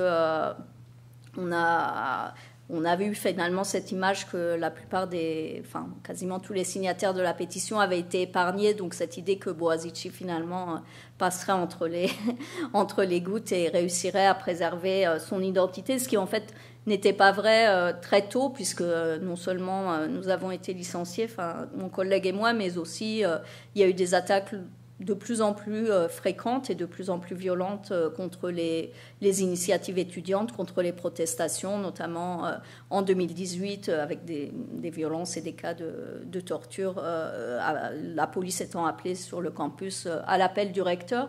on a on avait eu finalement cette image que la plupart des, enfin quasiment tous les signataires de la pétition avaient été épargnés, donc cette idée que Boazici finalement euh, passerait entre les, entre les gouttes et réussirait à préserver euh, son identité, ce qui en fait n'était pas vrai euh, très tôt, puisque non seulement nous avons été licenciés, enfin mon collègue et moi, mais aussi il y a eu des attaques de plus en plus euh, fréquentes et de plus en plus violentes euh, contre les, les initiatives étudiantes, contre les protestations, notamment euh, en 2018 avec des, des, violences et des cas de, de torture, la police étant appelée sur le campus à l'appel du recteur.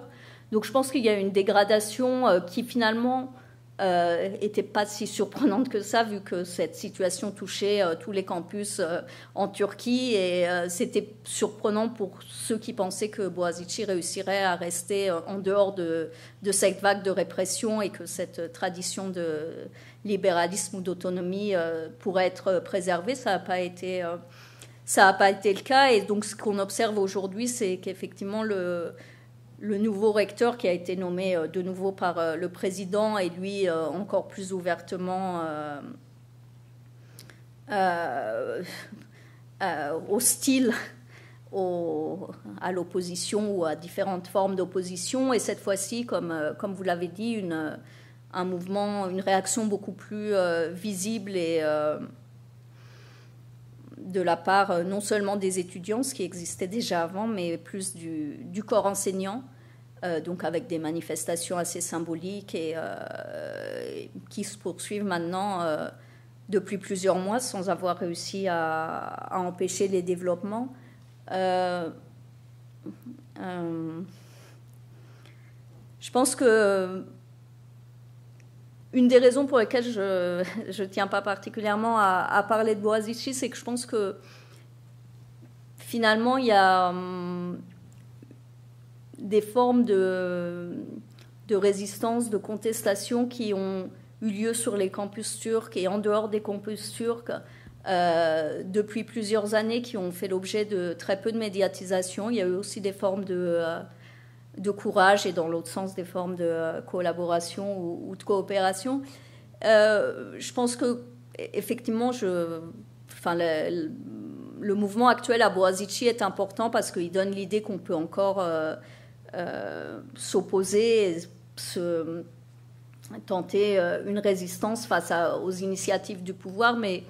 Donc je pense qu'il y a une dégradation qui finalement euh, était pas si surprenante que ça, vu que cette situation touchait euh, tous les campus euh, en Turquie. Et euh, c'était surprenant pour ceux qui pensaient que Boazici réussirait à rester en dehors de, de, cette vague de répression et que cette tradition de libéralisme ou d'autonomie pourrait être préservée. Ça n'a pas été. ça n'a pas été le cas. Et donc, ce qu'on observe aujourd'hui, c'est qu'effectivement, le, le nouveau recteur qui a été nommé euh, de nouveau par euh, le président et lui euh, encore plus ouvertement hostile à l'opposition ou à différentes formes d'opposition. Et cette fois-ci, comme, comme vous l'avez dit, une, un mouvement, une réaction beaucoup plus visible et de la part euh, non seulement des étudiants, ce qui existait déjà avant, mais plus du, corps enseignant, euh, donc avec des manifestations assez symboliques et euh, qui se poursuivent maintenant depuis plusieurs mois sans avoir réussi à, empêcher les développements. je pense que une des raisons pour lesquelles je ne tiens pas particulièrement à, parler de Boazici, c'est que je pense que finalement, il y a hum, des formes de, résistance, de contestation qui ont eu lieu sur les campus turcs et en dehors des campus turcs euh, depuis plusieurs années qui ont fait l'objet de très peu de médiatisation. Il y a eu aussi des formes de... Euh, de courage et dans l'autre sens des formes de euh, collaboration ou, de coopération. Euh, je pense que effectivement, le, mouvement actuel à Boazici est important parce qu'il donne l'idée qu'on peut encore euh, s'opposer, se, tenter une résistance face aux initiatives du pouvoir, mais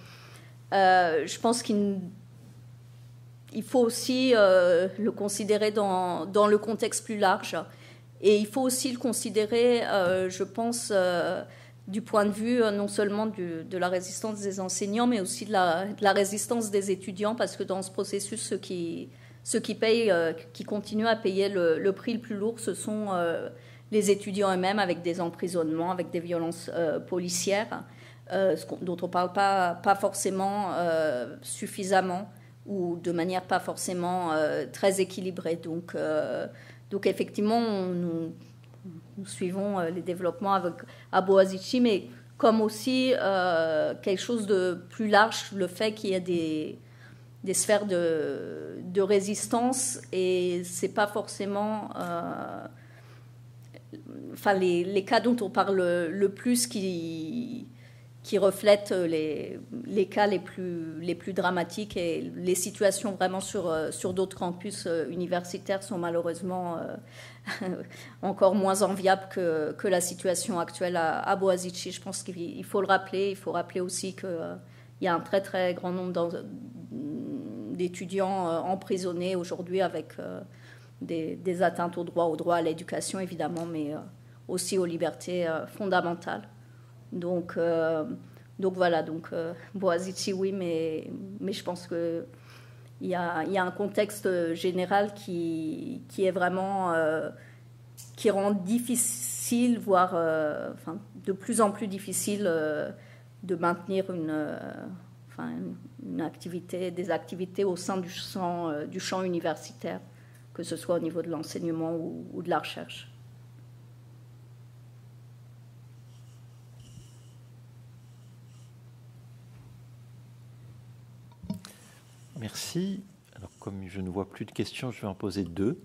je pense qu'il il faut aussi euh, le considérer dans, le contexte plus large. Et il faut aussi le considérer, euh, je pense, euh, du point de vue non seulement de la résistance des enseignants, mais aussi de la, résistance des étudiants, parce que dans ce processus, ceux qui, continuent à payer le, prix le plus lourd, ce sont les étudiants eux-mêmes, avec des emprisonnements, avec des violences policières, dont on ne parle pas forcément suffisamment ou de manière pas forcément euh, très équilibrée. Donc, euh, donc effectivement, nous, suivons euh, les développements avec, à Boazici, mais comme aussi quelque chose de plus large, le fait qu'il y ait des, sphères de, résistance et c'est pas forcément enfin les, cas dont on parle le plus qui qui reflètent euh, les, cas les plus, dramatiques et les situations vraiment sur, euh, d'autres campus euh, universitaires sont malheureusement encore moins enviables que, la situation actuelle à, Boazici. Je pense qu'il faut le rappeler. Il faut rappeler aussi qu'il y a un très très grand nombre d'étudiants emprisonnés aujourd'hui avec des, atteintes au droit, au droit à l'éducation évidemment, mais aussi aux libertés fondamentales. Donc, donc voilà, donc Boazici, oui, mais, mais je pense que il y, a, y un contexte général qui, est vraiment qui rend difficile, voire de plus en plus difficile de maintenir une, activité, des activités au sein euh, du champ universitaire, que ce soit au niveau de l'enseignement ou, de la recherche. Merci. Alors, comme je ne vois plus de questions, je vais en poser deux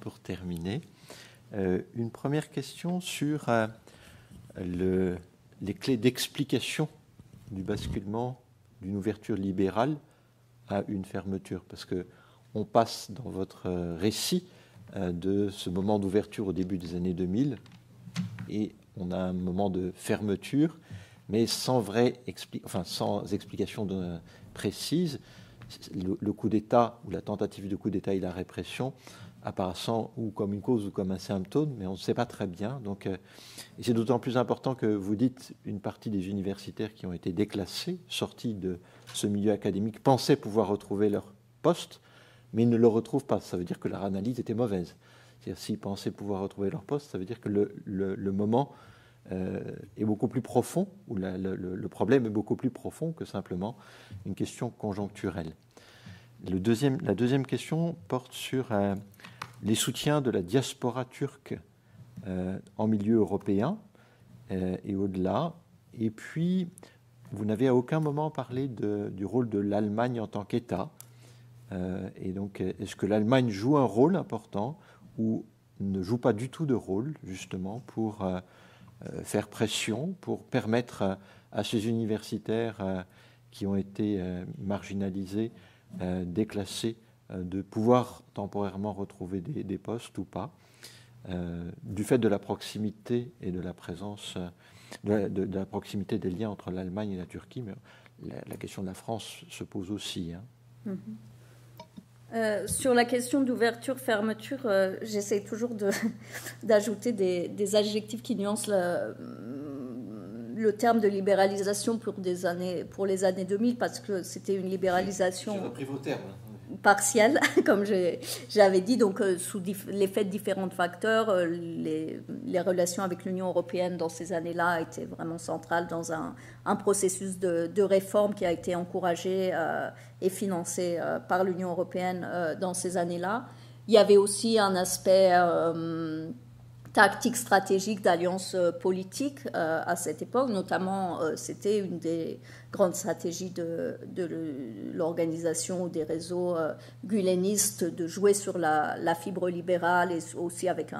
pour terminer. Euh, une première question sur euh, le, les clés d'explication du basculement d'une ouverture libérale à une fermeture, parce que on passe dans votre récit euh, de ce moment d'ouverture au début des années 2000 et on a un moment de fermeture, mais sans vraie enfin sans explication de, précise. Le, coup d'État ou la tentative de coup d'État et la répression apparaissant ou comme une cause ou comme un symptôme, mais on ne sait pas très bien. Donc, euh, c'est d'autant plus important que vous dites une partie des universitaires qui ont été déclassés, sortis de ce milieu académique, pensaient pouvoir retrouver leur poste, mais ils ne le retrouvent pas. Ça veut dire que leur analyse était mauvaise. C'est-à-dire s'ils pensaient pouvoir retrouver leur poste, ça veut dire que le, moment est beaucoup plus profond, ou le, problème est beaucoup plus profond que simplement une question conjoncturelle. La deuxième question porte sur euh, les soutiens de la diaspora turque euh, en milieu européen euh, et au-delà. Et puis, vous n'avez à aucun moment parlé du rôle de l'Allemagne en tant qu'État. Euh, et donc, est-ce que l'Allemagne joue un rôle important ou ne joue pas du tout de rôle, justement, pour faire pression, pour permettre à ces universitaires qui ont été marginalisés, déclassés, euh, de pouvoir temporairement retrouver des, postes ou pas, euh, du fait de la proximité et de la présence, euh, de la, proximité des liens entre l'Allemagne et la Turquie. Mais la, question de la France se pose aussi. Hein. Mm-hmm. sur la question d'ouverture, fermeture, j'essaie toujours d'ajouter des, des, adjectifs qui nuancent le terme de libéralisation pour, des années, pour les années 2000 parce que c'était une libéralisation. J'ai repris vos termes. Partielle, comme j'avais dit, donc euh, sous l'effet de différents facteurs, euh, les, relations avec l'Union européenne dans ces années-là étaient vraiment centrales dans un, processus de, réforme qui a été encouragé euh, et financé par l'Union européenne dans ces années-là. Il y avait aussi un aspect tactique stratégique d'alliance euh, politique euh, à cette époque. Notamment, euh, c'était une des grandes stratégies de, l'organisation des réseaux gulenistes de jouer sur la, fibre libérale et aussi avec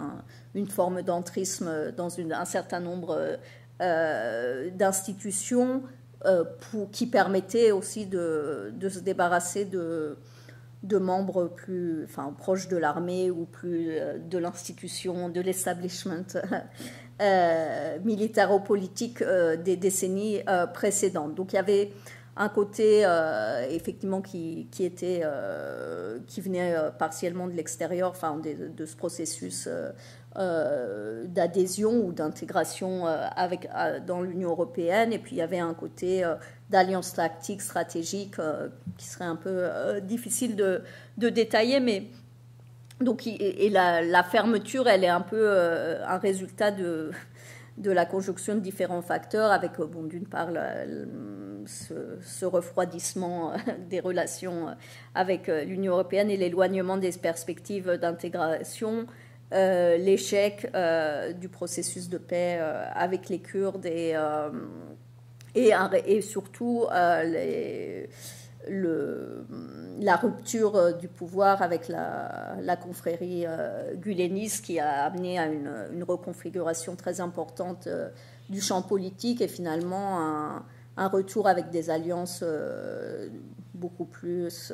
une forme d'entrisme dans un certain nombre d'institutions qui permettaient aussi de se débarrasser de de membres plus enfin, proches de l'armée ou plus euh, de l'institution, de l'establishment euh, militaro-politique euh, des décennies précédentes. Donc il y avait un côté effectivement qui, qui était qui venait partiellement de l'extérieur, enfin de, de, ce processus d'adhésion ou d'intégration avec dans l'Union européenne, et puis il y avait un côté d'alliance tactique, stratégique, euh, qui serait un peu euh, difficile de, détailler, mais donc et, la, fermeture, elle est un peu euh, un résultat de de la conjonction de différents facteurs, avec d'une part ce, refroidissement des relations avec l'Union européenne et l'éloignement des perspectives d'intégration, l'échec du processus de paix avec les Kurdes et et, surtout euh, la rupture euh, du pouvoir avec la, confrérie euh, guléniste qui a amené à une, reconfiguration très importante du champ politique et finalement un, retour avec des alliances beaucoup plus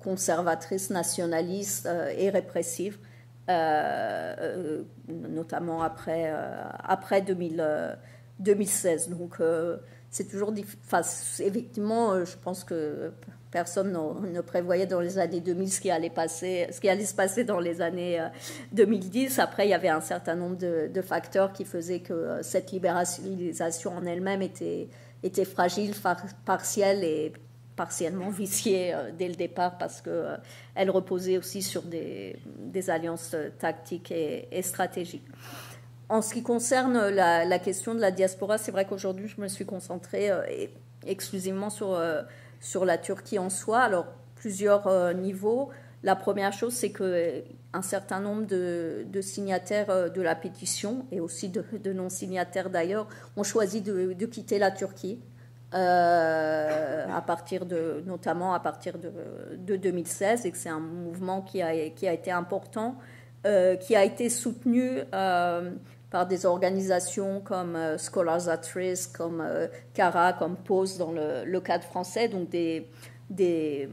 conservatrices, nationalistes et répressives. notamment après, après 2000, 2016. Donc, euh, c'est toujours. Enfin, effectivement, euh, je pense que personne ne, prévoyait dans les années 2000 ce qui allait passer, ce qui allait se passer dans les années 2010. Après, il y avait un certain nombre de, facteurs qui faisaient que cette libéralisation en elle-même était, était fragile, partielle et partiellement viciée dès le départ parce qu'elle reposait aussi sur des, alliances tactiques et stratégiques. En ce qui concerne la, question de la diaspora, c'est vrai qu'aujourd'hui, je me suis concentrée euh, exclusivement sur, euh, sur la Turquie en soi. Alors, plusieurs euh, niveaux. La première chose, c'est qu'un certain nombre de, signataires de la pétition, et aussi de, non-signataires d'ailleurs, ont choisi de, quitter la Turquie. à partir de, notamment à partir de, 2016, et que c'est un mouvement qui a, qui a été important, qui a été soutenu par des organisations comme euh, Scholars at Risk, comme euh, CARA, comme POSE dans le, cadre français, donc des, des,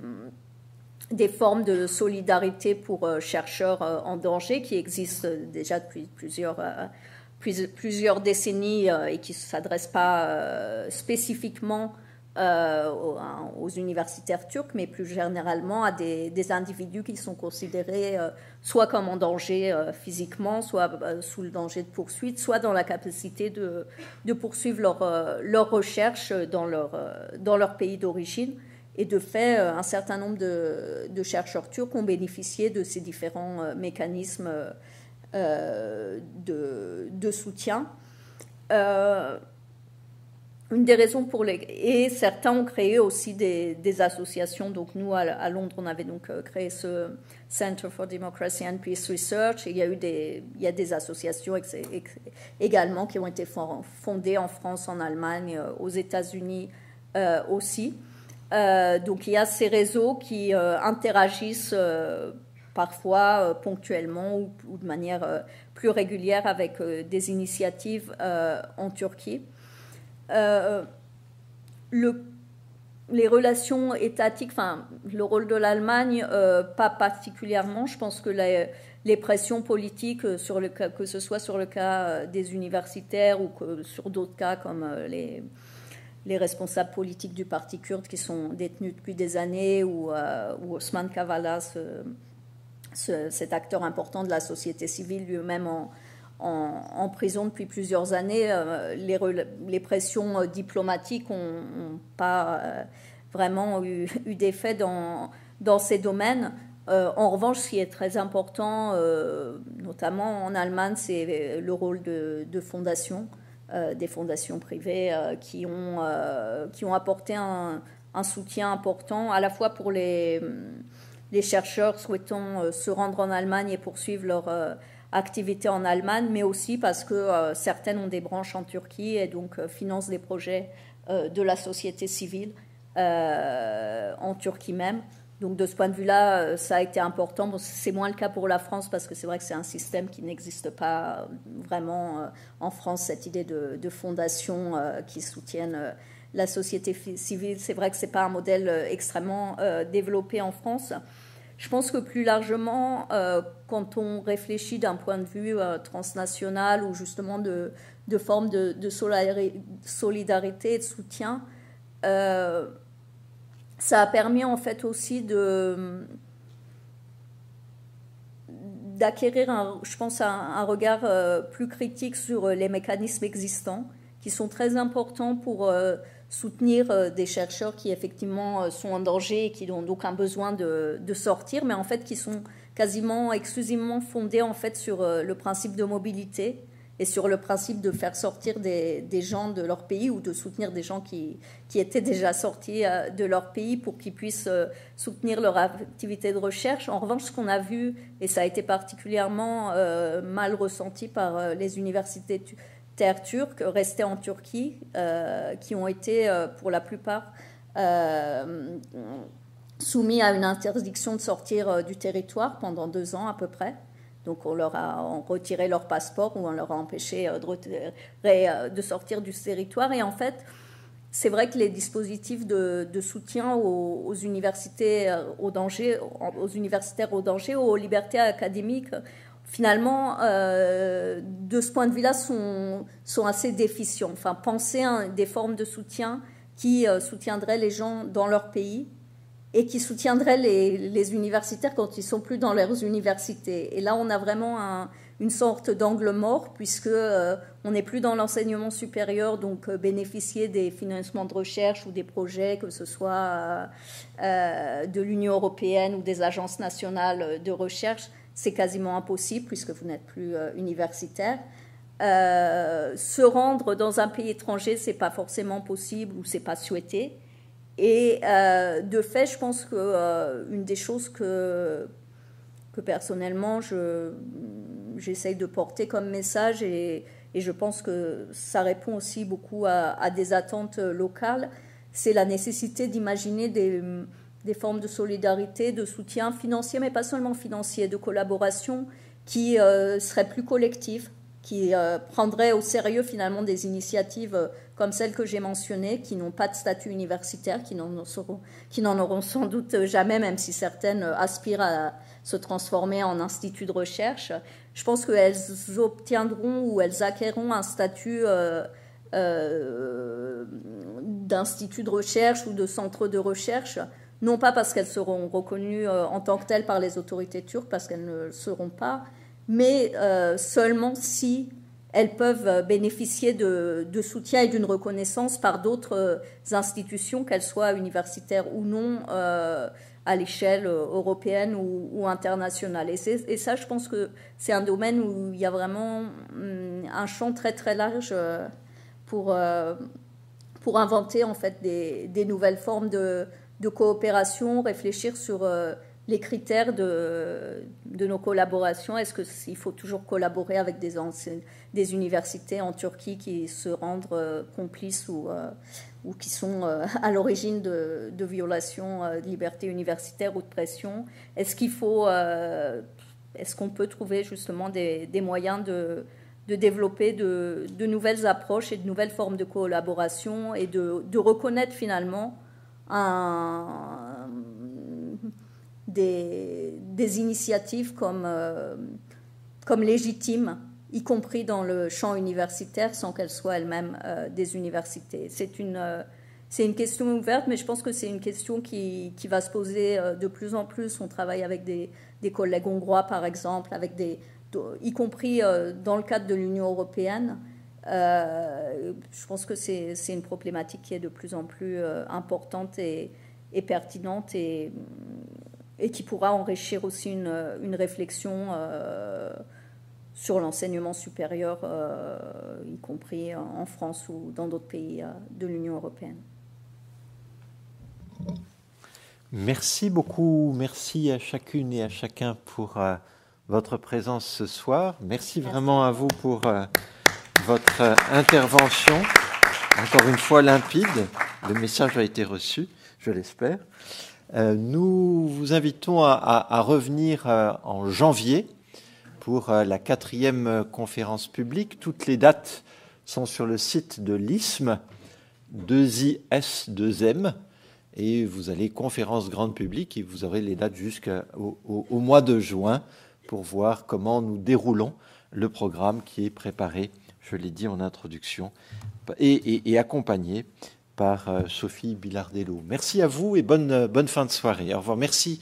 des, formes de solidarité pour euh, chercheurs en danger qui existent déjà depuis plusieurs, plusieurs décennies et qui ne s'adressent pas spécifiquement aux, universitaires turcs, mais plus généralement à des, individus qui sont considérés euh, soit comme en danger euh, physiquement, soit sous le danger de poursuite, soit dans la capacité de, poursuivre leur, leur recherche dans leur, pays d'origine. Et de fait, un certain nombre de, chercheurs turcs ont bénéficié de ces différents mécanismes de, soutien une des raisons pour les et certains ont créé aussi des, associations. Donc nous à, Londres, on avait donc euh, créé ce Center for Democracy and Peace Research. Il y a eu des il y a des associations également qui ont été fondées en France, en Allemagne, euh, aux États-Unis euh, aussi. donc il y a ces réseaux qui interagissent parfois ponctuellement ou, de manière plus régulière avec des initiatives en Turquie. Euh, le, les relations étatiques, enfin, le rôle de l'Allemagne, euh, pas particulièrement. Je pense que les pressions politiques, euh, sur le que ce soit sur le cas des universitaires ou que sur d'autres cas comme les, les responsables politiques du parti kurde qui sont détenus depuis des années, ou, ou Osman Kavala, cet acteur important de la société civile lui-même en, en, prison depuis plusieurs années. Euh, les, pressions euh, diplomatiques n'ont pas euh, vraiment eu, d'effet dans, ces domaines. en revanche, ce qui est très important, notamment en Allemagne, c'est le rôle de, fondations, des fondations privées qui, ont, apporté un, soutien important à la fois pour les chercheurs souhaitant se rendre en Allemagne et poursuivre leur activité en Allemagne, mais aussi parce que euh, certaines ont des branches en Turquie et donc euh, financent des projets euh, de la société civile en Turquie même. Donc de ce point de vue-là, ça a été important. C'est moins le cas pour la France parce que c'est vrai que c'est un système qui n'existe pas vraiment en France, cette idée de, de fondation qui soutiennent la société civile. C'est vrai que ce n'est pas un modèle extrêmement développé en France. Je pense que plus largement, quand on réfléchit d'un point de vue euh, transnational ou justement de, de forme de, solidarité et de soutien, euh, ça a permis en fait aussi de d'acquérir, je pense, un, regard plus critique sur les mécanismes existants qui sont très importants pour soutenir euh, des chercheurs qui effectivement euh, sont en danger et qui ont donc un besoin de, sortir, mais en fait qui sont quasiment exclusivement fondés en fait sur euh, le principe de mobilité et sur le principe de faire sortir des, gens de leur pays ou de soutenir des gens qui, qui étaient déjà sortis de leur pays pour qu'ils puissent soutenir leur activité de recherche. En revanche, ce qu'on a vu, et ça a été particulièrement mal ressenti par les universités terres turques restées en Turquie, euh, qui ont été euh, pour la plupart euh, soumis à une interdiction de sortir du territoire pendant deux ans à peu près. Donc on leur a retiré leur passeport ou on leur a empêché de, de sortir du territoire. Et en fait, c'est vrai que les dispositifs de, soutien aux, aux, universités au danger, aux universitaires au danger, aux libertés académiques finalement, euh, de ce point de vue-là, sont, sont assez déficients. Enfin, penser à des formes de soutien qui euh, soutiendraient les gens dans leur pays et qui soutiendraient les, universitaires quand ils sont plus dans leurs universités. Et là, on a vraiment une sorte d'angle mort, puisque euh, on n'est plus dans l'enseignement supérieur, donc euh, bénéficier des financements de recherche ou des projets, que ce soit euh, de l'Union européenne ou des agences nationales de recherche, c'est quasiment impossible, puisque vous n'êtes plus universitaire. se rendre dans un pays étranger, c'est pas forcément possible ou c'est pas souhaité. Et euh, de fait, je pense que euh, une des choses que, personnellement j'essaye de porter comme message, et, je pense que ça répond aussi beaucoup à, des attentes locales, c'est la nécessité d'imaginer des, des, formes de solidarité, de soutien financier, mais pas seulement financier, de collaboration qui euh, seraient plus collectives, qui prendraient au sérieux finalement des initiatives comme celles que j'ai mentionnées, qui n'ont pas de statut universitaire, qui n'en auront, sans doute jamais, même si certaines aspirent à se transformer en institut de recherche. Je pense qu'elles obtiendront ou elles acquerront un statut euh, euh, d'institut de recherche ou de centre de recherche, non pas parce qu'elles seront reconnues euh, en tant que telles par les autorités turques, parce qu'elles ne le seront pas, mais seulement si elles peuvent euh, bénéficier de, soutien et d'une reconnaissance par d'autres euh, institutions, qu'elles soient universitaires ou non, euh, à l'échelle européenne ou, internationale. Et, ça, je pense que c'est un domaine où il y a vraiment hum, un champ très très large pour, pour inventer en fait des, nouvelles formes de, coopération, réfléchir sur les critères de, de nos collaborations. Est-ce qu'il faut toujours collaborer avec des, des, universités en Turquie qui se rendent euh, complices ou, euh, ou, qui sont euh, à l'origine de, de, violations de liberté universitaire ou de pression? Est-ce qu'il faut, est-ce qu'on peut trouver justement des, des moyens de, de développer de, de, nouvelles approches et de nouvelles formes de collaboration et de, de reconnaître finalement un, des, initiatives comme, euh, comme légitimes, y compris dans le champ universitaire, sans qu'elles soient elles-mêmes euh, des universités. C'est une, euh, une question ouverte, mais je pense que c'est une question qui, qui, va se poser de plus en plus. On travaille avec des, des collègues hongrois, par exemple, avec des, y compris dans le cadre de l'Union européenne. je pense que c'est, c'est une problématique qui est de plus en plus importante et, et pertinente et et qui pourra enrichir aussi une, une réflexion euh, sur l'enseignement supérieur, euh, y compris en France ou dans d'autres pays euh, de l'Union européenne. Merci beaucoup, merci à chacune et à chacun pour votre présence ce soir. Merci, vraiment à vous pour votre intervention. Encore une fois limpide, le message a été reçu, je l'espère. Euh, nous vous invitons à, revenir euh, en janvier pour euh, la quatrième conférence publique. Toutes les dates sont sur le site de l'ISM, 2IS2M, et vous allez conférence grande publique et vous aurez les dates jusqu'au au, mois de juin pour voir comment nous déroulons le programme qui est préparé, je l'ai dit en introduction, et accompagné par euh, Sophie Bilardello. Merci à vous et bonne, euh, bonne fin de soirée. Au revoir. Merci,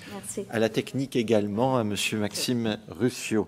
à la technique également, à Monsieur Maxime Ruffio.